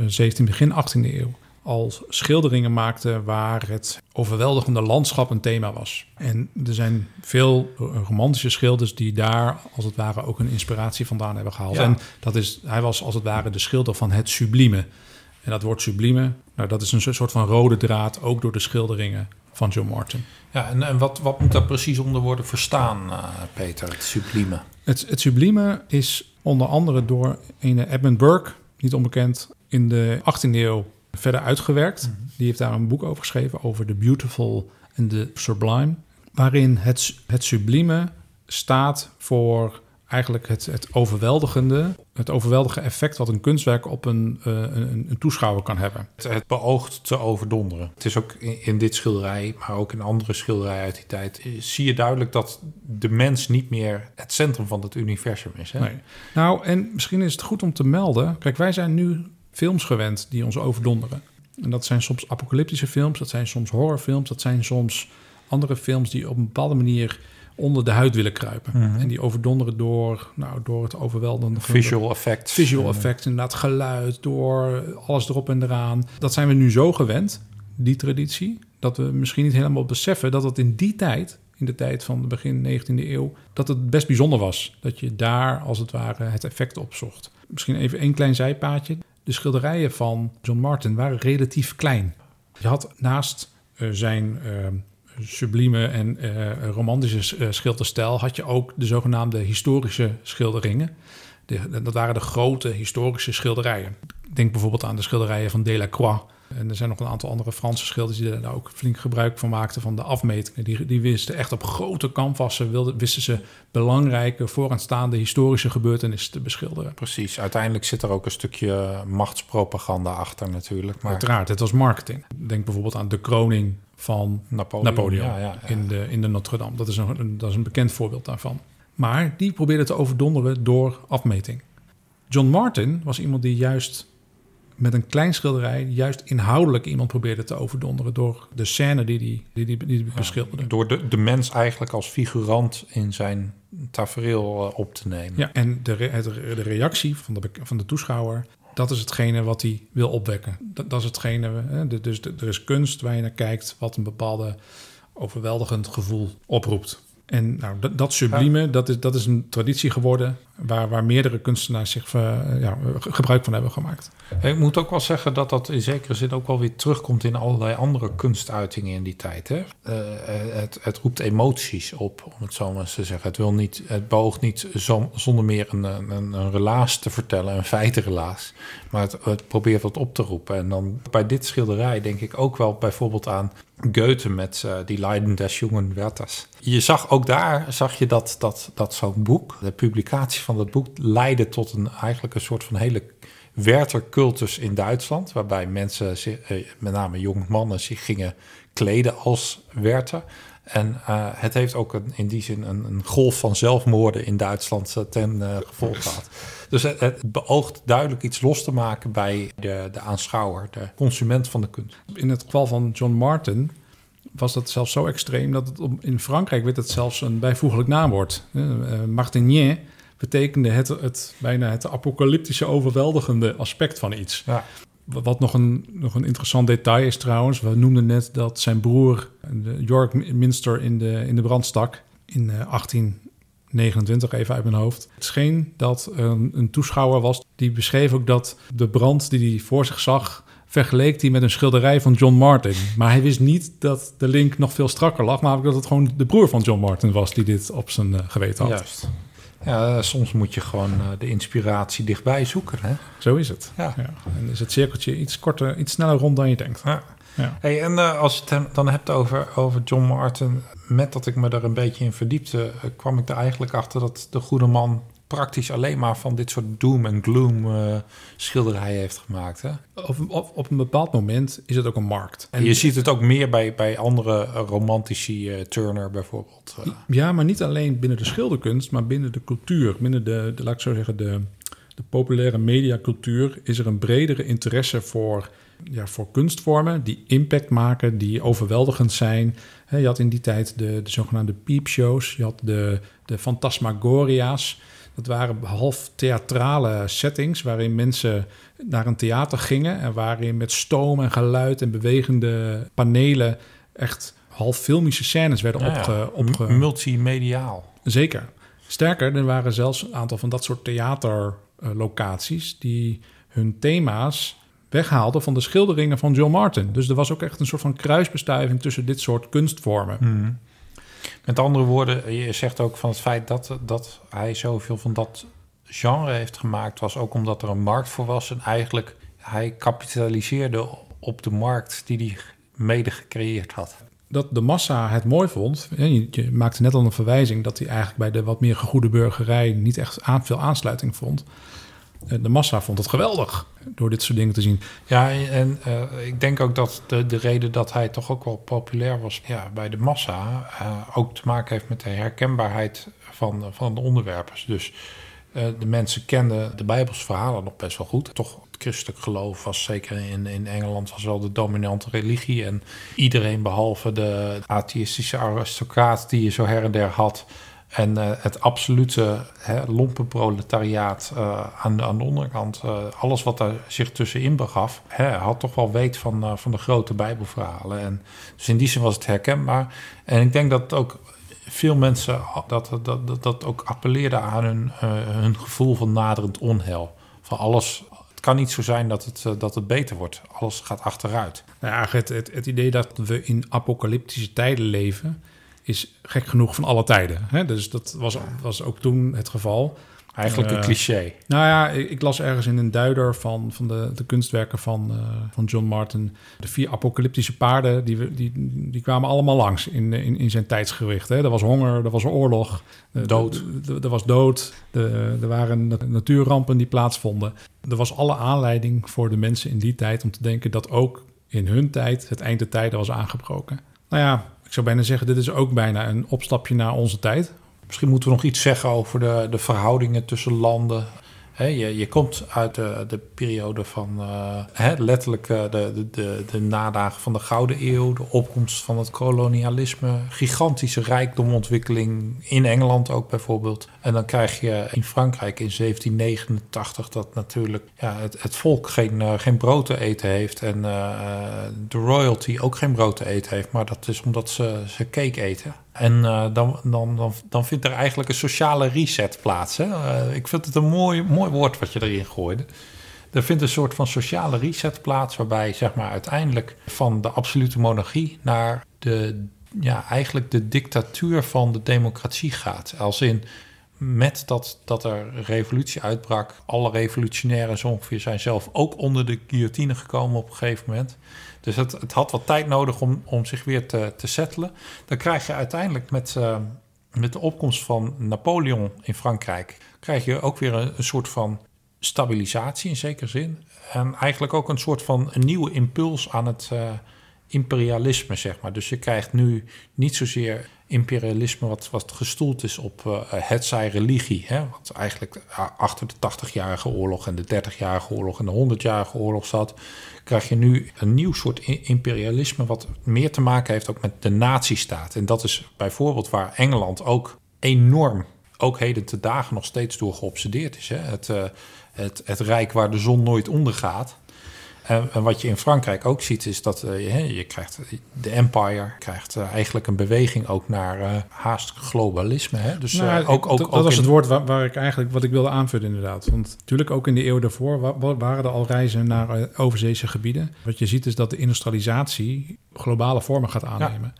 17, begin 18e eeuw, al schilderingen maakte waar het overweldigende landschap een thema was. En er zijn veel romantische schilders die daar als het ware ook een inspiratie vandaan hebben gehaald. Ja. En dat is, hij was als het ware de schilder van het sublieme. En dat woord sublieme, nou, dat is een soort van rode draad ook door de schilderingen van John Martin. Ja, en, en wat, wat moet daar precies onder worden verstaan, uh, Peter, het sublieme? Het, het sublieme is onder andere door een Edmund Burke, niet onbekend, in de 18e eeuw verder uitgewerkt. Die heeft daar een boek over geschreven over The Beautiful en The Sublime. Waarin het, het sublieme staat voor eigenlijk het, het overweldigende, het overweldige effect wat een kunstwerk op een, uh, een, een, toeschouwer kan hebben. Het, het, beoogt te overdonderen. Het is ook in, in, dit schilderij, maar ook in andere schilderijen uit die tijd, eh, zie je duidelijk dat de mens niet meer het centrum van het universum is. Hè? Nee. Nou, en misschien is het goed om te melden. Kijk, wij zijn nu films gewend die ons overdonderen. En dat zijn soms apocalyptische films, dat zijn soms horrorfilms, dat zijn soms andere films die op een bepaalde manier onder de huid willen kruipen. En die overdonderen door, nou, door het overweldigende... Visual effect. Visual effect, inderdaad geluid, door alles erop en eraan. Dat zijn we nu zo gewend, die traditie, dat we misschien niet helemaal beseffen dat het in die tijd, in de tijd van de begin 19e eeuw, dat het best bijzonder was. Dat je daar als het ware het effect op zocht. Misschien even een klein zijpaadje. De schilderijen van John Martin waren relatief klein. Je had naast uh, zijn uh, sublieme en uh, romantische schilderstijl had je ook de zogenaamde historische schilderingen. De, dat waren de grote historische schilderijen. Denk bijvoorbeeld aan de schilderijen van Delacroix. En er zijn nog een aantal andere Franse schilders die daar ook flink gebruik van maakten van de afmetingen. Die, die wisten echt op grote canvassen, wilden, wisten ze belangrijke vooraanstaande historische gebeurtenissen te beschilderen. Precies, uiteindelijk zit er ook een stukje machtspropaganda achter natuurlijk. Maar... Uiteraard, het was marketing. Denk bijvoorbeeld aan de kroning van Napoleon, Napoleon ja, ja. In, de, in de Notre-Dame. Dat, is een, dat is een bekend voorbeeld daarvan. Maar die probeerde te overdonderen door afmeting. John Martin was iemand die juist met een klein schilderij juist inhoudelijk iemand probeerde te overdonderen door de scène die hij die, die, die, die beschilderde. door de, de mens eigenlijk als figurant in zijn tafereel uh, op te nemen. Ja, en de, re, de reactie van de, van de toeschouwer, dat is hetgene wat hij wil opwekken. Dat, dat is hetgene, hè, dus er is kunst waar je naar kijkt wat een bepaalde overweldigend gevoel oproept. En nou, dat, dat sublieme, dat, is, dat is een traditie geworden waar, waar meerdere kunstenaars zich uh, ja, gebruik van hebben gemaakt. Ik moet ook wel zeggen dat dat in zekere zin ook wel weer terugkomt in allerlei andere kunstuitingen in die tijd. Hè? Uh, het, het roept emoties op, om het zo maar eens te zeggen. Het, wil niet, het beoogt niet zonder meer een, een, een relaas te vertellen, een feitenrelaas. Maar het, probeert wat op te roepen. En dan bij dit schilderij denk ik ook wel bijvoorbeeld aan Goethe met uh, die Leiden des jungen Werthers. Je zag ook daar, zag je dat, dat, dat zo'n boek, de publicatie van dat boek, leidde tot een, eigenlijk een soort van hele Werther-cultus in Duitsland. Waarbij mensen, eh, met name jonge mannen, zich gingen kleden als Werther. En uh, het heeft ook een, in die zin een, een, golf van zelfmoorden in Duitsland ten uh, gevolg gehad. Dus het, het, beoogt duidelijk iets los te maken bij de, de aanschouwer, de consument van de kunst. In het geval van John Martin was dat zelfs zo extreem dat het in Frankrijk werd het zelfs een bijvoeglijk naamwoord. Uh, Martinier betekende het, het bijna het apocalyptische overweldigende aspect van iets. Ja. Wat nog een, nog een interessant detail is trouwens, we noemden net dat zijn broer York Minster in de, in de brand stak in 1829, even uit mijn hoofd. Het scheen dat een, een toeschouwer was die beschreef ook dat de brand die hij voor zich zag vergeleek hij met een schilderij van John Martin. Maar hij wist niet dat de link nog veel strakker lag, maar dat het gewoon de broer van John Martin was die dit op zijn uh, geweten had. Juist. Ja, soms moet je gewoon uh, de inspiratie dichtbij zoeken. Hè? Zo is het. Ja. ja. En is het cirkeltje iets korter, iets sneller rond dan je denkt. Ja. Ja. Hey, en uh, als je het dan hebt over, over John Martin, met dat ik me er een beetje in verdiepte, kwam ik er eigenlijk achter dat de goede man praktisch alleen maar van dit soort doom en gloom uh, schilderijen heeft gemaakt. Hè? Op, op, op, een bepaald moment is het ook een markt. En je ziet het ook meer bij, bij andere romantici, uh, Turner bijvoorbeeld. Uh. Ja, maar niet alleen binnen de schilderkunst, maar binnen de cultuur. Binnen de, de laat ik zo zeggen, de, de populaire mediacultuur is er een bredere interesse voor, ja, voor kunstvormen die impact maken, die overweldigend zijn. je had in die tijd de, de zogenaamde peepshows, je had de, de fantasmagoria's. Dat waren half theatrale settings waarin mensen naar een theater gingen en waarin met stoom en geluid en bewegende panelen echt half filmische scènes werden opge, opge... Multimediaal. Zeker. Sterker, er waren zelfs een aantal van dat soort theaterlocaties die hun thema's weghaalden van de schilderingen van John Martin. Dus er was ook echt een soort van kruisbestuiving tussen dit soort kunstvormen. Mm. Met andere woorden, je zegt ook van het feit dat, dat hij zoveel van dat genre heeft gemaakt, was ook omdat er een markt voor was. En eigenlijk hij kapitaliseerde op de markt die hij mede gecreëerd had. Dat de massa het mooi vond. Je, je maakte net al een verwijzing dat hij eigenlijk bij de wat meer gegoede burgerij niet echt aan, veel aansluiting vond. Eh, de massa vond het geweldig door dit soort dingen te zien. Ja, en uh, ik denk ook dat de, de reden dat hij toch ook wel populair was ja, bij de massa uh, ook te maken heeft met de herkenbaarheid van, van de onderwerpers. Dus de mensen kenden de Bijbelse verhalen nog best wel goed. Toch het christelijk geloof was zeker in, in Engeland was wel de dominante religie. En iedereen behalve de atheïstische aristocraat die je zo her en der had en uh, het absolute hè, lompenproletariaat uh, aan, de, aan de onderkant, uh, alles wat daar zich tussenin begaf, hè, had toch wel weet van, van de grote Bijbelverhalen. En dus in die zin was het herkenbaar. En ik denk dat ook veel mensen dat, dat, dat, dat ook appelleerde aan hun, hun gevoel van naderend onheil. Van alles, het kan niet zo zijn dat het, dat het beter wordt. Alles gaat achteruit. Nou ja, het, het, het idee dat we in apocalyptische tijden leven is gek genoeg van alle tijden. Hè? Dus dat was, was ook toen het geval. Eigenlijk een uh, cliché. Nou ja, ik, ik, las ergens in een duider van, van de, de kunstwerken van, uh, van John Martin... de vier apocalyptische paarden, die, die, die kwamen allemaal langs in, in, in zijn tijdsgewicht. Hè? Er was honger, er was oorlog. Dood. Er was dood. Er waren natuurrampen die plaatsvonden. Er was alle aanleiding voor de mensen in die tijd om te denken... dat ook in hun tijd het eind der tijden was aangebroken. Nou ja, ik zou bijna zeggen, dit is ook bijna een opstapje naar onze tijd. Misschien moeten we nog iets zeggen over de, de verhoudingen tussen landen. Je, je komt uit de, de periode van he, letterlijk uh, de, de, de, nadagen van de Gouden Eeuw, de opkomst van het kolonialisme, gigantische rijkdomontwikkeling in Engeland ook bijvoorbeeld. En dan krijg je in Frankrijk in 1789 dat natuurlijk ja, het, het volk geen, uh, geen brood te eten heeft en de royalty ook geen brood te eten heeft, maar dat is omdat ze, ze cake eten. En uh, dan, dan, dan, dan vindt er eigenlijk een sociale reset plaats. Hè? Uh, ik vind het een mooi, mooi woord wat je erin gooide. Er vindt een soort van sociale reset plaats, waarbij zeg maar uiteindelijk van de absolute monarchie naar de, ja, eigenlijk de dictatuur van de democratie gaat. Als in met dat, dat er revolutie uitbrak, alle revolutionairen ongeveer zijn zelf ook onder de guillotine gekomen op een gegeven moment. Dus het, het had wat tijd nodig om, om zich weer te, te settelen. Dan krijg je uiteindelijk met, uh, met de opkomst van Napoleon in Frankrijk, krijg je ook weer een, soort van stabilisatie in zekere zin. En eigenlijk ook een soort van een nieuwe impuls aan het uh, imperialisme, zeg maar. Dus je krijgt nu niet zozeer imperialisme wat, wat gestoeld is op uh, het zij religie. Hè? Wat eigenlijk achter de 80-jarige oorlog en de 30-jarige oorlog en de 100-jarige oorlog zat. Krijg je nu een nieuw soort imperialisme wat meer te maken heeft ook met de nazistaat. En dat is bijvoorbeeld waar Engeland ook enorm, ook heden te dagen nog steeds door geobsedeerd is. Hè? Het, uh, het, het rijk waar de zon nooit ondergaat. En, en, wat je in Frankrijk ook ziet, is dat uh, je, je, krijgt de empire krijgt uh, eigenlijk een beweging ook naar uh, haast globalisme. Hè? Dus nou, ook, ook, dat, ook dat was het woord waar, waar, ik eigenlijk wat ik wilde aanvullen inderdaad. Want natuurlijk ook in de eeuw daarvoor wa waren er al reizen naar overzeese gebieden. Wat je ziet is dat de industrialisatie globale vormen gaat aannemen.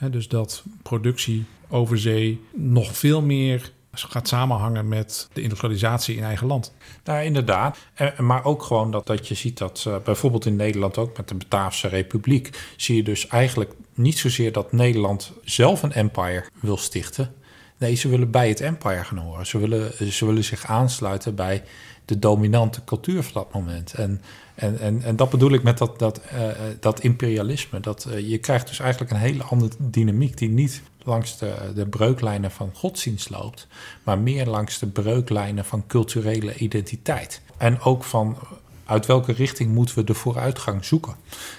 Ja. Dus dat productie over zee nog veel meer gaat samenhangen met de industrialisatie in eigen land. Nou, inderdaad. maar ook gewoon dat, dat je ziet dat uh, bijvoorbeeld in Nederland ook met de Bataafse Republiek... zie je dus eigenlijk niet zozeer dat Nederland zelf een empire wil stichten. Nee, ze willen bij het empire gaan horen. Ze willen, ze willen zich aansluiten bij de dominante cultuur van dat moment. En, en, en, en dat bedoel ik met dat, dat, uh, dat imperialisme. Dat, uh, je krijgt dus eigenlijk een hele andere dynamiek die niet langs de, de breuklijnen van godsdienst loopt, maar meer langs de breuklijnen van culturele identiteit. En ook van uit welke richting moeten we de vooruitgang zoeken.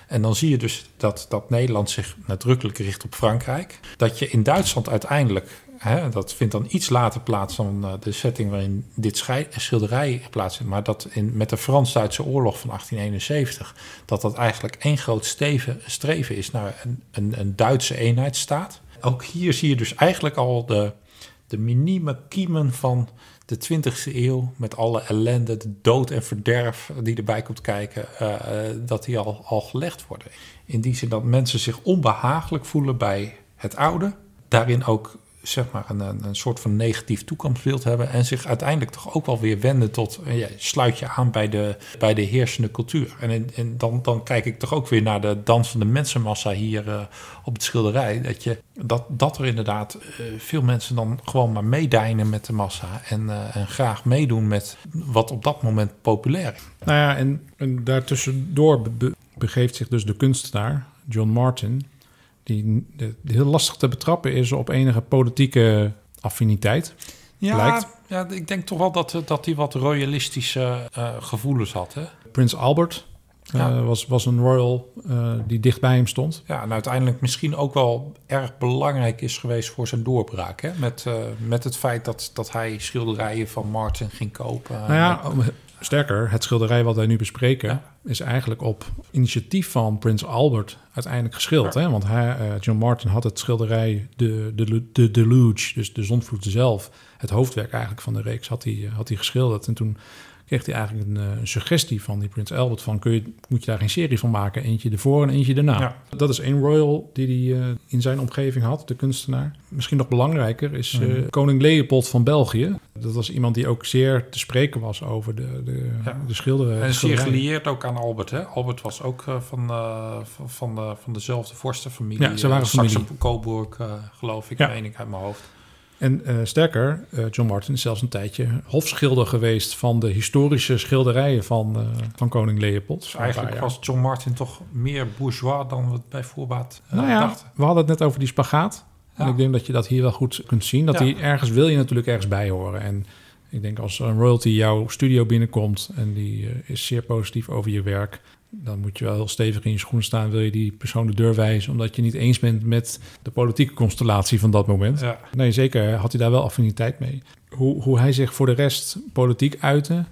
En dan zie je dus dat, dat Nederland zich nadrukkelijk richt op Frankrijk. Dat je in Duitsland uiteindelijk, hè, dat vindt dan iets later plaats dan uh, de setting waarin dit schilderij plaatsvindt, maar dat in, met de Frans-Duitse oorlog van 1871, dat dat eigenlijk één groot streven is naar een, een, een Duitse eenheidsstaat ook hier zie je dus eigenlijk al de, de minieme kiemen van de 20e eeuw. Met alle ellende, de dood en verderf die erbij komt kijken. Uh, dat die al, al gelegd worden. In die zin dat mensen zich onbehagelijk voelen bij het oude. Daarin ook zeg maar een, een, soort van negatief toekomstbeeld hebben en zich uiteindelijk toch ook wel weer wenden tot uh, ja, sluit je aan bij de, bij de heersende cultuur. En, en dan, dan kijk ik toch ook weer naar de dansende mensenmassa hier uh, op het schilderij. Dat, je, dat, dat er inderdaad uh, veel mensen dan gewoon maar meedijnen met de massa en, en graag meedoen met wat op dat moment populair is. Nou ja, en, en daartussendoor be begeeft zich dus de kunstenaar, John Martin, die heel lastig te betrappen is op enige politieke affiniteit. Ja, ja ik denk toch wel dat, dat hij wat royalistische uh, gevoelens had. Hè? Prins Albert ja. uh, was, was een royal uh, die dicht bij hem stond. Ja, en uiteindelijk misschien ook wel erg belangrijk is geweest voor zijn doorbraak. Hè? Met, met het feit dat, dat hij schilderijen van Martin ging kopen. Nou ja, sterker, het schilderij wat wij nu bespreken... Ja is eigenlijk op initiatief van Prins Albert uiteindelijk geschilderd. Hè? Want hij, uh, John Martin had het schilderij de, de, de Deluge, dus de zonvloed zelf, het hoofdwerk eigenlijk van de reeks, had hij, had hij geschilderd. En toen kreeg hij eigenlijk een, een, suggestie van die Prins Albert van kun je, moet je daar geen serie van maken, eentje ervoor en eentje erna. Ja. Dat is één royal die hij uh, in zijn omgeving had, de kunstenaar. Misschien nog belangrijker is uh, mm. koning Leopold van België. Dat was iemand die ook zeer te spreken was over de, de, ja. de schilderen. En zeer gelieerd ook aan Albert. Hè? Albert was ook uh, van, van, van, van dezelfde vorstenfamilie. Ja, ze waren familie. Coburg, geloof ik, ja. meen ik uit mijn hoofd. En uh, sterker, uh, John Martin is zelfs een tijdje hofschilder geweest van de historische schilderijen van, uh, van koning Leopold. Dus eigenlijk was John Martin toch meer bourgeois dan we bij voorbaat nou ja, dachten. We hadden het net over die spagaat. Ja. En ik denk dat je dat hier wel goed kunt zien. Dat ja. die ergens wil je natuurlijk ergens bij horen. En ik denk als een royalty jouw studio binnenkomt en die is zeer positief over je werk, dan moet je wel heel stevig in je schoenen staan. Wil je die persoon de deur wijzen, omdat je niet eens bent met de politieke constellatie van dat moment. Ja. Nee, zeker had hij daar wel affiniteit mee. Hoe, hoe hij zich voor de rest politiek uitte.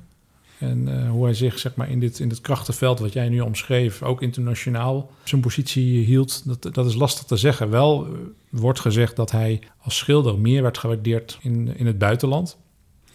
En uh, hoe hij zich zeg maar, in, dit, in dit krachtenveld wat jij nu omschreef, ook internationaal, zijn positie hield, dat, dat is lastig te zeggen. Wel uh, wordt gezegd dat hij als schilder meer werd gewaardeerd in, in het buitenland.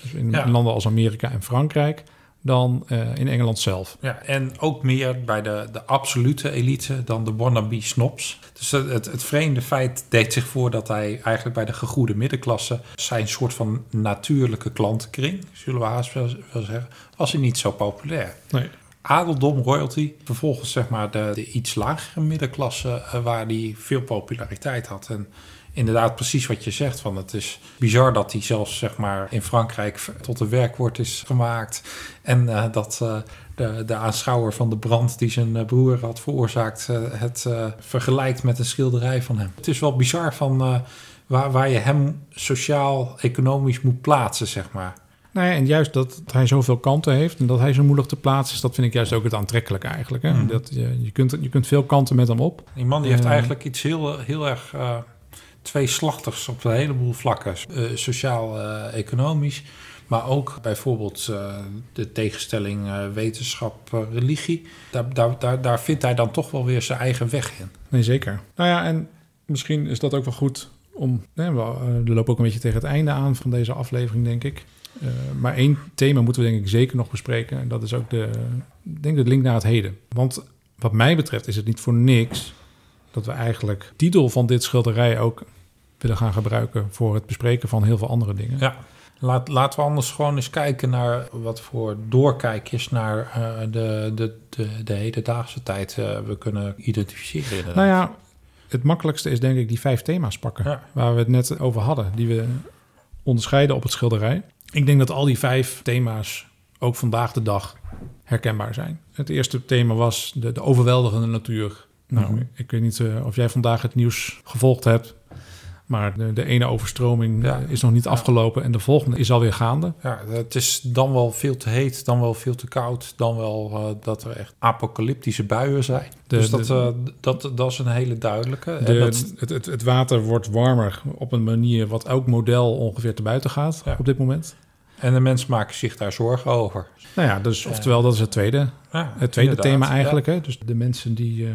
Dus in, ja. in landen als Amerika en Frankrijk dan uh, in Engeland zelf. Ja, en ook meer bij de, de absolute elite dan de wannabe snobs. Dus het, het, vreemde feit deed zich voor dat hij eigenlijk bij de gegoede middenklasse zijn soort van natuurlijke klantenkring, zullen we haast wel, wel zeggen, was hij niet zo populair. Nee. Adeldom, royalty, vervolgens zeg maar de, de iets lagere middenklasse uh, waar hij veel populariteit had. En inderdaad precies wat je zegt. Van het is bizar dat hij zelfs zeg maar, in Frankrijk tot een werkwoord is gemaakt. En uh, dat uh, de, de aanschouwer van de brand die zijn uh, broer had veroorzaakt... het vergelijkt met een schilderij van hem. Het is wel bizar van waar, waar je hem sociaal-economisch moet plaatsen, zeg maar. Nou ja, en juist dat hij zoveel kanten heeft en dat hij zo moeilijk te plaatsen is, dat vind ik juist ook het aantrekkelijke eigenlijk. Hè? Mm. Dat, je, je, kunt, je kunt veel kanten met hem op. Die man die heeft eigenlijk iets heel, heel erg twee slachters op een heleboel vlakken. Uh, Sociaal-economisch, maar ook bijvoorbeeld uh, de tegenstelling uh, wetenschap-religie. Daar, daar, daar, daar vindt hij dan toch wel weer zijn eigen weg in. Nee, zeker. Nou ja, en misschien is dat ook wel goed om... We, lopen ook een beetje tegen het einde aan van deze aflevering, denk ik. Maar één thema moeten we denk ik zeker nog bespreken. En dat is ook de, denk de link naar het heden. Want wat mij betreft is het niet voor niks dat we eigenlijk titel van dit schilderij ook willen gaan gebruiken voor het bespreken van heel veel andere dingen. Ja. Laat, laten we anders gewoon eens kijken naar wat voor doorkijkjes naar uh, de, de, de, de hedendaagse tijd uh, we kunnen identificeren. Inderdaad. Nou ja, het makkelijkste is denk ik die vijf thema's pakken ja. waar we het net over hadden, die we onderscheiden op het schilderij. Ik denk dat al die vijf thema's ook vandaag de dag herkenbaar zijn. Het eerste thema was de, de overweldigende natuur. Nou, mm -hmm. ik weet niet uh, of jij vandaag het nieuws gevolgd hebt. Maar de, de ene overstroming ja. is nog niet afgelopen en de volgende is alweer gaande. Ja, het is dan wel veel te heet, dan wel veel te koud, dan wel uh, dat er echt apocalyptische buien zijn. De, dus dat, uh, dat, dat is een hele duidelijke. De, dat... het, het, het, water wordt warmer op een manier wat elk model ongeveer te buiten gaat ja. op dit moment. En de mensen maken zich daar zorgen over. Nou ja, dus oftewel dat is het tweede, ja, het tweede thema eigenlijk. Hè? Dus de mensen die...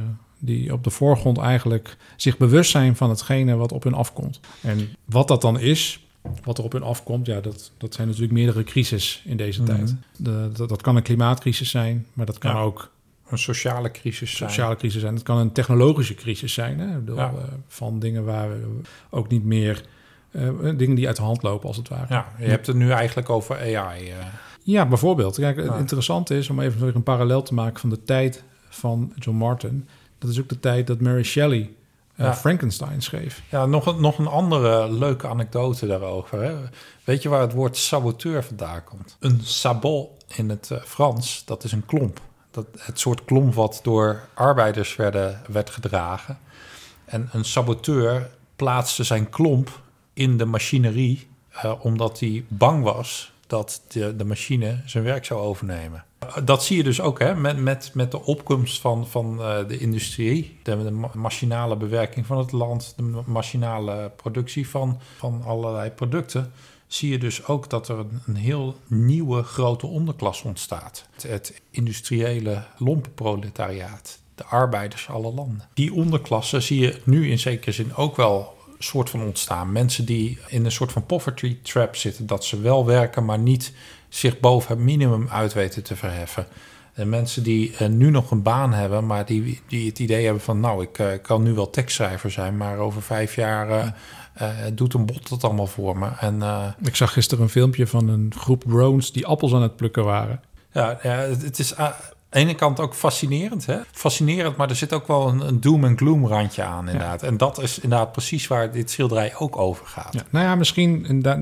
Die op de voorgrond eigenlijk zich bewust zijn van hetgene wat op hun afkomt. En wat dat dan is, wat er op hun afkomt, ja, dat, dat zijn natuurlijk meerdere crises in deze mm -hmm. tijd. De, dat, dat, kan een klimaatcrisis zijn, maar dat kan ja. ook een sociale crisis zijn. Sociale crisis zijn. Het kan een technologische crisis zijn. Hè? Bedoel, ja. uh, van dingen waar we ook niet meer eh, dingen die uit de hand lopen, als het ware. Ja, je hebt het nu eigenlijk over AI. eh. Ja, bijvoorbeeld. Kijk, het Ja. interessante is om even een parallel te maken van de tijd van John Martin. Dat is ook de tijd dat Mary Shelley eh, Ja. Frankenstein schreef. Ja, nog een, nog een andere leuke anekdote daarover. Hè? Weet je waar het woord saboteur vandaan komt? Een sabot in het eh, Frans, dat is een klomp. Dat, het soort klomp wat door arbeiders werden, werd gedragen. En een saboteur plaatste zijn klomp in de machinerie... eh, omdat hij bang was dat de, de machine zijn werk zou overnemen. Eh, Dat zie je dus ook hè, met, met, met de opkomst van, van eh, de industrie, de, de ma- machinale bewerking van het land, de ma- machinale productie van, van allerlei producten. Zie je dus ook dat er een, heel nieuwe grote onderklas ontstaat. Het, industriële lompenproletariaat, de arbeiders alle landen. Die onderklasse zie je nu in zekere zin ook wel soort van ontstaan. Mensen die in een soort van poverty trap zitten, dat ze wel werken, maar niet zich boven het minimum uit weten te verheffen. En mensen die eh, nu nog een baan hebben, maar die, die het idee hebben van... nou, ik eh, kan nu wel tekstschrijver zijn, maar over vijf jaar eh, doet een bot het allemaal voor me. En Ik zag gisteren een filmpje van een groep drones die appels aan het plukken waren. ja, ja, het, het is ene kant ook fascinerend. Hè? Fascinerend, maar er zit ook wel een, een doom en gloom randje aan inderdaad. En dat is inderdaad precies waar dit schilderij ook over gaat. Ja, nou ja, misschien, en da-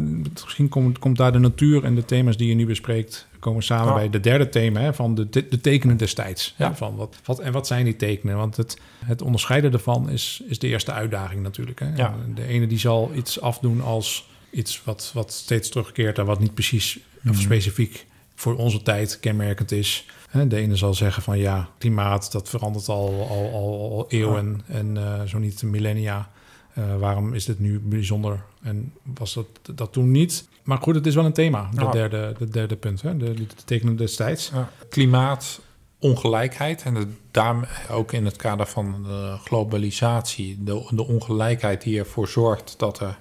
misschien komt, komt daar de natuur en de thema's die je nu bespreekt... komen samen Ja. bij de derde thema hè, van de, de tekenen destijds. Ja. Hè, Van wat, wat, en wat zijn die tekenen? Want het, het onderscheiden ervan is, is de eerste uitdaging natuurlijk. Hè? Ja. De ene die zal iets afdoen als iets wat, wat steeds terugkeert... en wat niet precies Mhm. of specifiek voor onze tijd kenmerkend is. De ene zal zeggen van ja, klimaat dat verandert al, al, al, al eeuwen en eh, zo niet millennia. Eh, waarom is dit nu bijzonder en was dat, dat toen niet? Maar goed, het is wel een thema, de Ja. derde, de derde punt, hè? De, de tekenen destijds. Ja. Klimaatongelijkheid en de, daarmee ook in het kader van de globalisatie, de, de ongelijkheid die ervoor zorgt dat er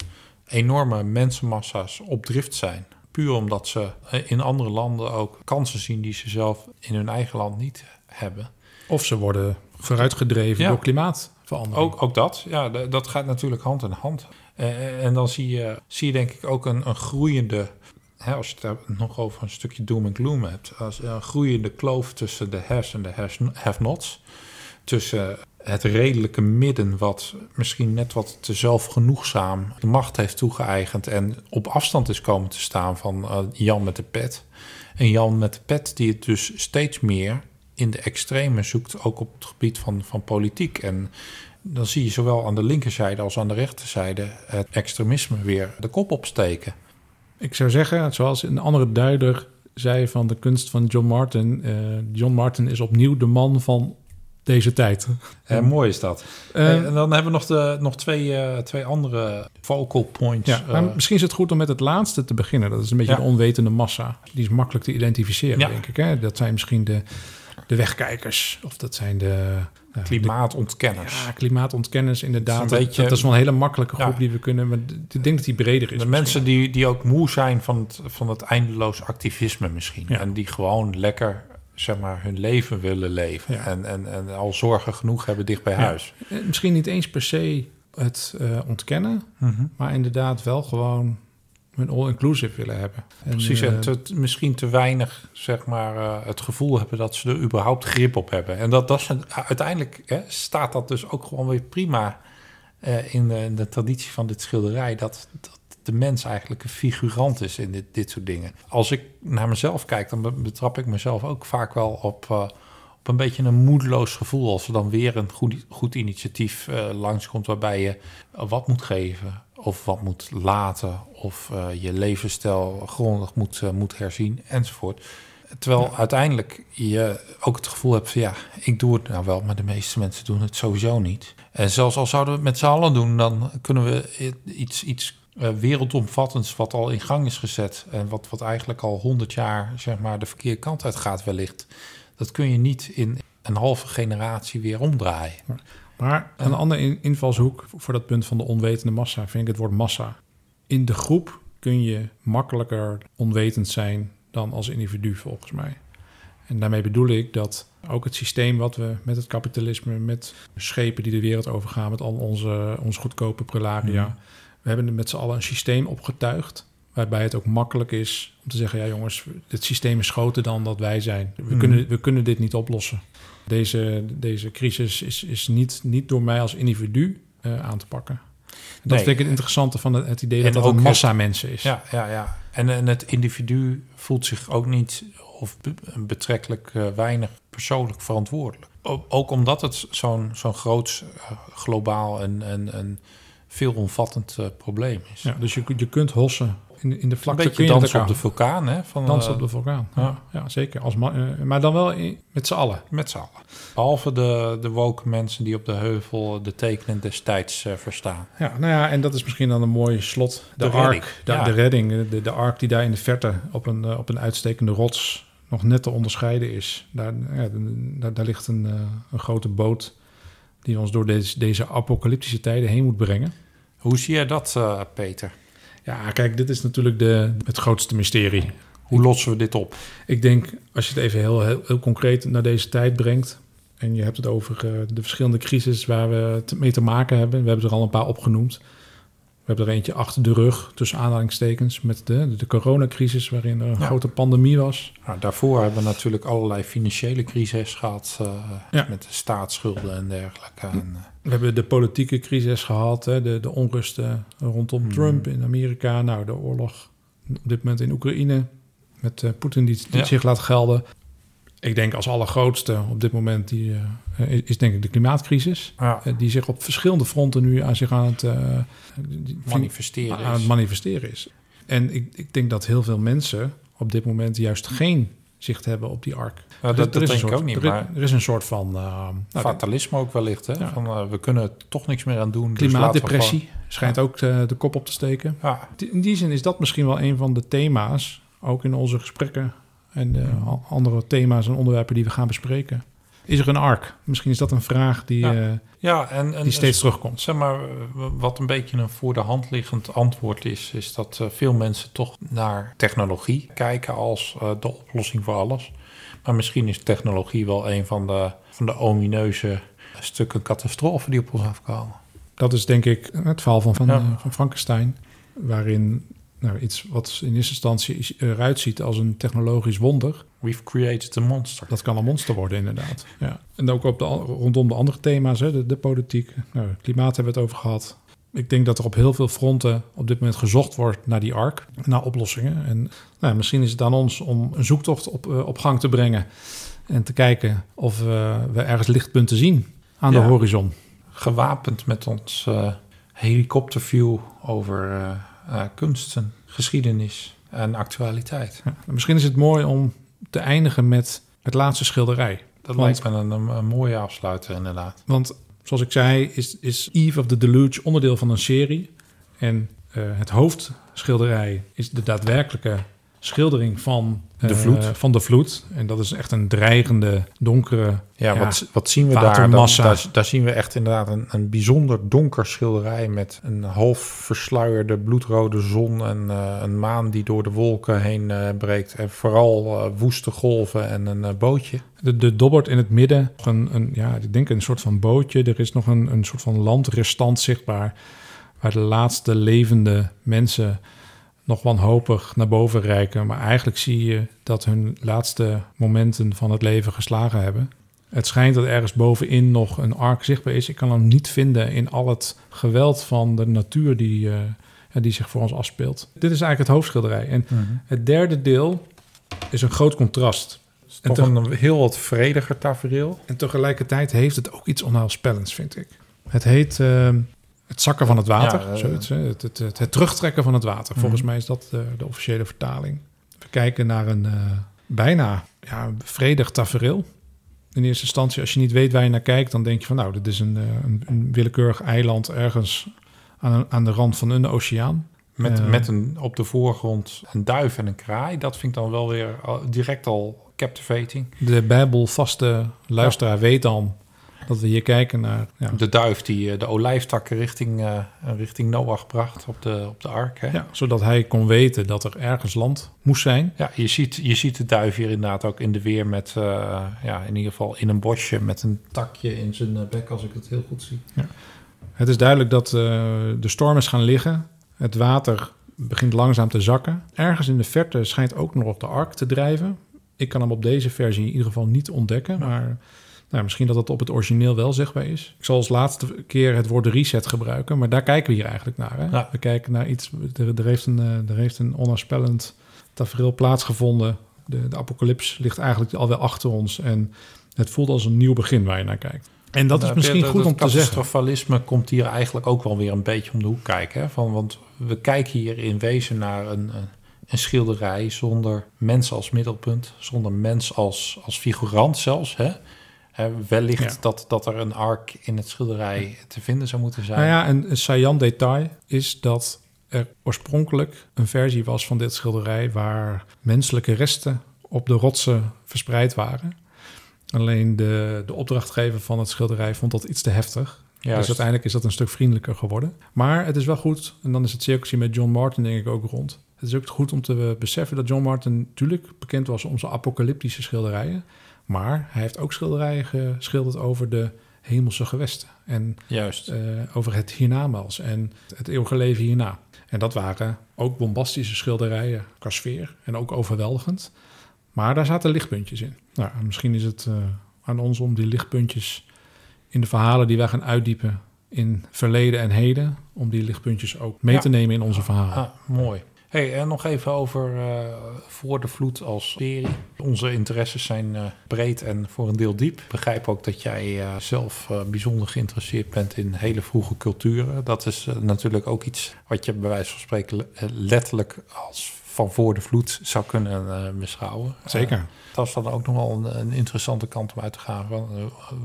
enorme mensenmassa's op drift zijn. Puur omdat ze in andere landen ook kansen zien die ze zelf in hun eigen land niet hebben. Of ze worden vooruitgedreven Ja. door klimaatverandering. Ook, ook dat, ja, dat gaat natuurlijk hand in hand. Eh, en dan zie je, zie je denk ik ook een, een groeiende, hè, als je het nog over een stukje doom en gloom hebt, als een groeiende kloof tussen de haves en de have-nots. Tussen het redelijke midden, wat misschien net wat te zelfgenoegzaam de macht heeft toegeëigend en op afstand is komen te staan van eh, Jan met de pet. En Jan met de pet die het dus steeds meer in de extreme zoekt, ook op het gebied van, van politiek. En dan zie je zowel aan de linkerzijde als aan de rechterzijde het extremisme weer de kop opsteken. Ik zou zeggen, zoals een andere duider zei van de kunst van John Martin... eh, John Martin is opnieuw de man van deze tijd. En mooi is dat. Eh, Hey, en dan hebben we nog, de, nog twee, eh, twee andere focal points. Ja, maar eh, misschien is het goed om met het laatste te beginnen. Dat is een beetje Ja. de onwetende massa. Die is makkelijk te identificeren, Ja. denk ik. Hè? Dat zijn misschien de, de wegkijkers. Of dat zijn de... ja, klimaatontkenners. de- ja, klimaatontkenners, inderdaad. Is Dat, een beetje- dat is wel een hele makkelijke groep Ja. die we kunnen... Maar ik denk dat die breder is. de mensen die, die ook moe zijn van het, van het eindeloos activisme misschien. Ja. En die gewoon lekker zeg maar, hun leven willen leven. Ja. En, en, en al zorgen genoeg hebben dicht bij Ja. huis. Eh, Misschien niet eens per se het eh, ontkennen. Maar inderdaad wel gewoon een all-inclusive willen hebben. En, Precies, eh, en te- te- misschien te weinig zeg maar, eh, het gevoel hebben dat ze er überhaupt grip op hebben. En dat, dat uiteindelijk hè, staat dat dus ook gewoon weer prima eh, in, de, in de traditie van dit schilderij. Dat, dat de mens eigenlijk een figurant is in dit, dit soort dingen. Als ik naar mezelf kijk, dan be- betrap ik mezelf ook vaak wel op, eh, op een beetje een moedeloos gevoel. Als er dan weer een goed, goed initiatief eh, langskomt waarbij je wat moet geven of wat moet laten of eh, je levensstijl grondig moet, moet herzien enzovoort. Terwijl uiteindelijk je ook het gevoel hebt van ja, ik doe het nou wel, maar de meeste mensen doen het sowieso niet. En zelfs al zouden we het met z'n allen doen, dan kunnen we iets, iets eh, wereldomvattends wat al in gang is gezet en wat, wat eigenlijk al honderd jaar zeg maar de verkeerde kant uit gaat wellicht. Dat kun je niet in een halve generatie weer omdraaien. Maar een andere in- invalshoek voor dat punt van de onwetende massa vind ik het woord massa. In de groep kun je makkelijker onwetend zijn dan als individu, volgens mij. En daarmee bedoel ik dat ook het systeem wat we met het kapitalisme, met schepen die de wereld overgaan, met al onze, onze goedkope prelaria, We hebben met z'n allen een systeem opgetuigd. Waarbij het ook makkelijk is om te zeggen: ja, jongens, dit systeem is groter dan dat wij zijn. We, Hmm. kunnen, we kunnen dit niet oplossen. Deze, deze crisis is, is niet, niet door mij als individu eh, aan te pakken. Dat Nee. vind ik het interessante van het, het idee En dat het een het- massa mensen is. Ja, ja, ja. En, en het individu voelt zich ook niet of be- betrekkelijk eh, weinig persoonlijk verantwoordelijk. Ook omdat het zo'n zo'n groot, eh, globaal en, en, en veelomvattend eh, probleem is. Ja, dus je, je kunt hossen in, in de Een vlakte. kun beetje dansen op de vulkaan, hè? Van, Dansen eh, op de vulkaan. ja. Ja, ja zeker. Als eh, maar dan wel in- met z'n allen. Met z'n allen. Behalve de, de woke mensen die op de heuvel de tekenen destijds eh, verstaan. Ja, nou ja, en dat is misschien dan een mooi slot. De, De redding, ark, de, ja. de redding, de, de ark die daar in de verte op een, op een uitstekende rots nog net te onderscheiden is. Daar, ja, daar, daar ligt een, een grote boot die ons door deze, deze apocalyptische tijden heen moet brengen. Hoe zie jij dat, eh, Peter? Ja, kijk, dit is natuurlijk de, het grootste mysterie. Hoe lossen we dit op? Ik denk, als je het even heel, heel, heel concreet naar deze tijd brengt... en je hebt het over eh, de verschillende crises waar we te- mee te maken hebben... we hebben er al een paar opgenoemd. We hebben er eentje achter de rug, tussen aanhalingstekens... met de, de coronacrisis, waarin er een Ja. grote pandemie was. Nou, daarvoor hebben we natuurlijk allerlei financiële crises gehad. eh, Ja. Met de staatsschulden en dergelijke. En, eh, We hebben de politieke crisis gehad, hè, de, de onrusten rondom Hmm. Trump in Amerika... nou, de oorlog op dit moment in Oekraïne... met eh, Poetin die, die Ja. zich laat gelden... Ik denk als allergrootste op dit moment die, eh, is denk ik de klimaatcrisis. ja, Eh, die zich op verschillende fronten nu aan zich aan het, eh, manifesteren. aan het is. manifesteren is. En ik, ik denk dat heel veel mensen op dit moment juist geen zicht hebben op die ark. Ja, dat denk ik ook niet. Er, is- Maar er is een soort van uh, nou, fatalisme ook wellicht. Hè? Ja. Van, we kunnen toch niks meer aan doen. dus klimaatdepressie schijnt ook eh, de kop op te steken. In die zin is dat misschien wel een van de thema's, ook in onze gesprekken en de Hmm. a- andere thema's en onderwerpen die we gaan bespreken. Is er een ark? Misschien is dat een vraag die, Ja. eh, ja en, en die steeds terugkomt. Zeg maar, eh, wat een beetje een voor de hand liggend antwoord is, is dat eh, veel mensen toch naar technologie kijken als eh, de oplossing voor alles. Maar misschien is technologie wel een van de, van de omineuze stukken catastrofe die op ons afkomen. Dat is denk ik het verhaal van, van, Ja. eh, van Frankenstein, waarin nou, iets wat in eerste instantie is- eruit ziet als een technologisch wonder, We've created a monster. dat kan een monster worden inderdaad. Ja. En ook op de, rondom de andere thema's, hè, de, de politiek, nou, klimaat hebben we het over gehad. Ik denk dat er op heel veel fronten op dit moment gezocht wordt naar die ark, naar oplossingen. En nou, misschien is het aan ons om een zoektocht op, eh, op gang te brengen en te kijken of eh, we ergens lichtpunten zien aan Ja. de horizon. Gewapend met ons eh, helikopterview over eh, kunsten, geschiedenis en actualiteit. Ja, misschien is het mooi om te eindigen met het laatste schilderij. Dat Want- lijkt me een, een, een mooie afsluiter inderdaad. Want zoals ik zei, is, is Eve of the Deluge onderdeel van een serie. En eh, het hoofdschilderij is de daadwerkelijke schildering van De eh, vloed. van de vloed. En dat is echt een dreigende, donkere. Ja, Ja, wat, wat zien we daar? Dan, daar? Daar zien we echt inderdaad een, een bijzonder donker schilderij met een half versluierde bloedrode zon en eh, een maan die door de wolken heen eh, breekt. En vooral woeste golven en een bootje. De, de dobbert in het midden. Een, een, ja, ik denk een soort van bootje. Er is nog een, een soort van landrestant zichtbaar. Waar de laatste levende mensen nog wanhopig naar boven reiken. Maar eigenlijk zie je dat hun laatste momenten van het leven geslagen hebben. Het schijnt dat ergens bovenin nog een ark zichtbaar is. Ik kan hem niet vinden in al het geweld van de natuur die, eh, die zich voor ons afspeelt. Dit is eigenlijk het hoofdschilderij. En het derde deel is een groot contrast. En, Toch te- een heel wat vrediger tafereel. en tegelijkertijd heeft het ook iets onheilspellends, vind ik. Het heet eh, het zakken van het water. Ja, zoiets, hè? het, het, het, het terugtrekken van het water. Volgens Mhm. mij is dat eh, de officiële vertaling. We kijken naar een eh, bijna ja, vredig tafereel. In eerste instantie, als je niet weet waar je naar kijkt... dan denk je van nou, dit is een, eh, een, een willekeurig eiland... ergens aan, aan de rand van een oceaan. Met, met een, op de voorgrond een duif en een kraai. Dat vind ik dan wel weer direct al captivating. De bijbelvaste luisteraar weet dan dat we hier kijken naar... Ja, De duif die eh, de olijftakken richting, eh, richting Noach bracht op de, op de ark. Hè? Ja, zodat hij kon weten dat er ergens land moest zijn. Ja, je ziet, je ziet de duif hier inderdaad ook in de weer met, eh, ja, in ieder geval in een bosje met een takje in zijn bek, als ik het heel goed zie. Het is duidelijk dat uh, de storm is gaan liggen. Het water begint langzaam te zakken. Ergens in de verte schijnt ook nog de ark te drijven. Ik kan hem op deze versie in ieder geval niet ontdekken, maar nou, misschien dat het op het origineel wel zichtbaar is. Ik zal als laatste keer het woord reset gebruiken, maar daar kijken we hier eigenlijk naar. Hè? We kijken naar iets, er, er, heeft een, er heeft een onherspellend tafereel plaatsgevonden. De, de apocalyps ligt eigenlijk alweer achter ons en het voelt als een nieuw begin waar je naar kijkt. En dat is misschien goed om te zeggen. Catastrofalisme komt hier eigenlijk ook wel weer een beetje om de hoek kijken. Hè? Van, want we kijken hier in wezen naar een, een, schilderij zonder mens als middelpunt, zonder mens als, als figurant zelfs. Hè? Wellicht dat, dat er een ark in het schilderij te vinden zou moeten zijn. Nou ja, een, een saillant detail is dat er oorspronkelijk een versie was van dit schilderij waar menselijke resten op de rotsen verspreid waren. Alleen de, de opdrachtgever van het schilderij vond dat iets te heftig. Dus uiteindelijk is dat een stuk vriendelijker geworden. Maar het is wel goed, en dan is het cirkeltje met John Martin denk ik ook rond. Het is ook goed om te beseffen dat John Martin natuurlijk bekend was om zijn apocalyptische schilderijen. Maar hij heeft ook schilderijen geschilderd over de hemelse gewesten. En Juist. Uh, over het hiernamaals en het eeuwige leven hierna. En dat waren ook bombastische schilderijen qua sfeer en ook overweldigend. Maar daar zaten lichtpuntjes in. Nou, misschien is het uh, aan ons om die lichtpuntjes in de verhalen die wij gaan uitdiepen in verleden en heden, om die lichtpuntjes ook mee te nemen in onze verhalen. Ah, mooi. Hey, en nog even over uh, Voor de Vloed als serie. Onze interesses zijn uh, breed en voor een deel diep. Ik begrijp ook dat jij uh, zelf bijzonder geïnteresseerd bent in hele vroege culturen. Dat is natuurlijk ook iets wat je bij wijze van spreken letterlijk als van voor de vloed zou kunnen beschouwen. Zeker. dat is dan ook nog wel een, een, interessante kant om uit te gaan.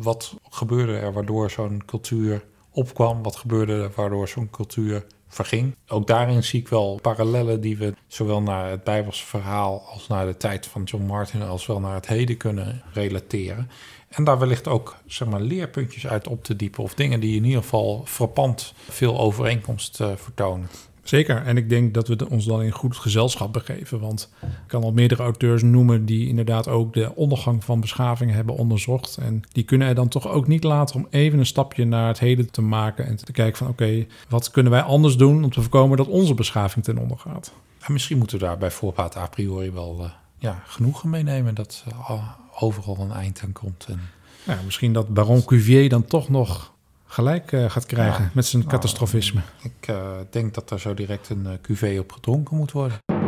wat gebeurde er waardoor zo'n cultuur opkwam? Wat gebeurde er waardoor zo'n cultuur verging. Ook daarin zie ik wel parallellen die we zowel naar het Bijbelse verhaal als naar de tijd van John Martin als wel naar het heden kunnen relateren. En daar wellicht ook zeg maar, leerpuntjes uit op te diepen of dingen die in ieder geval frappant veel overeenkomst uh, vertonen. Zeker, en ik denk dat we ons dan in goed gezelschap begeven. Want ik kan al meerdere auteurs noemen die inderdaad ook de ondergang van beschavingen hebben onderzocht. En die kunnen er dan toch ook niet laten om even een stapje naar het heden te maken. En te kijken van oké, wat kunnen wij anders doen om te voorkomen dat onze beschaving ten onder gaat. En misschien moeten we daar bij voorbaat a priori wel uh, ja, genoegen meenemen dat uh, overal een eind aan komt. En... Ja, misschien dat Baron Cuvier dan toch nog gelijk uh, gaat krijgen met zijn nou, catastrofisme. Ik uh, denk dat er zo direct een uh, cuvée op gedronken moet worden.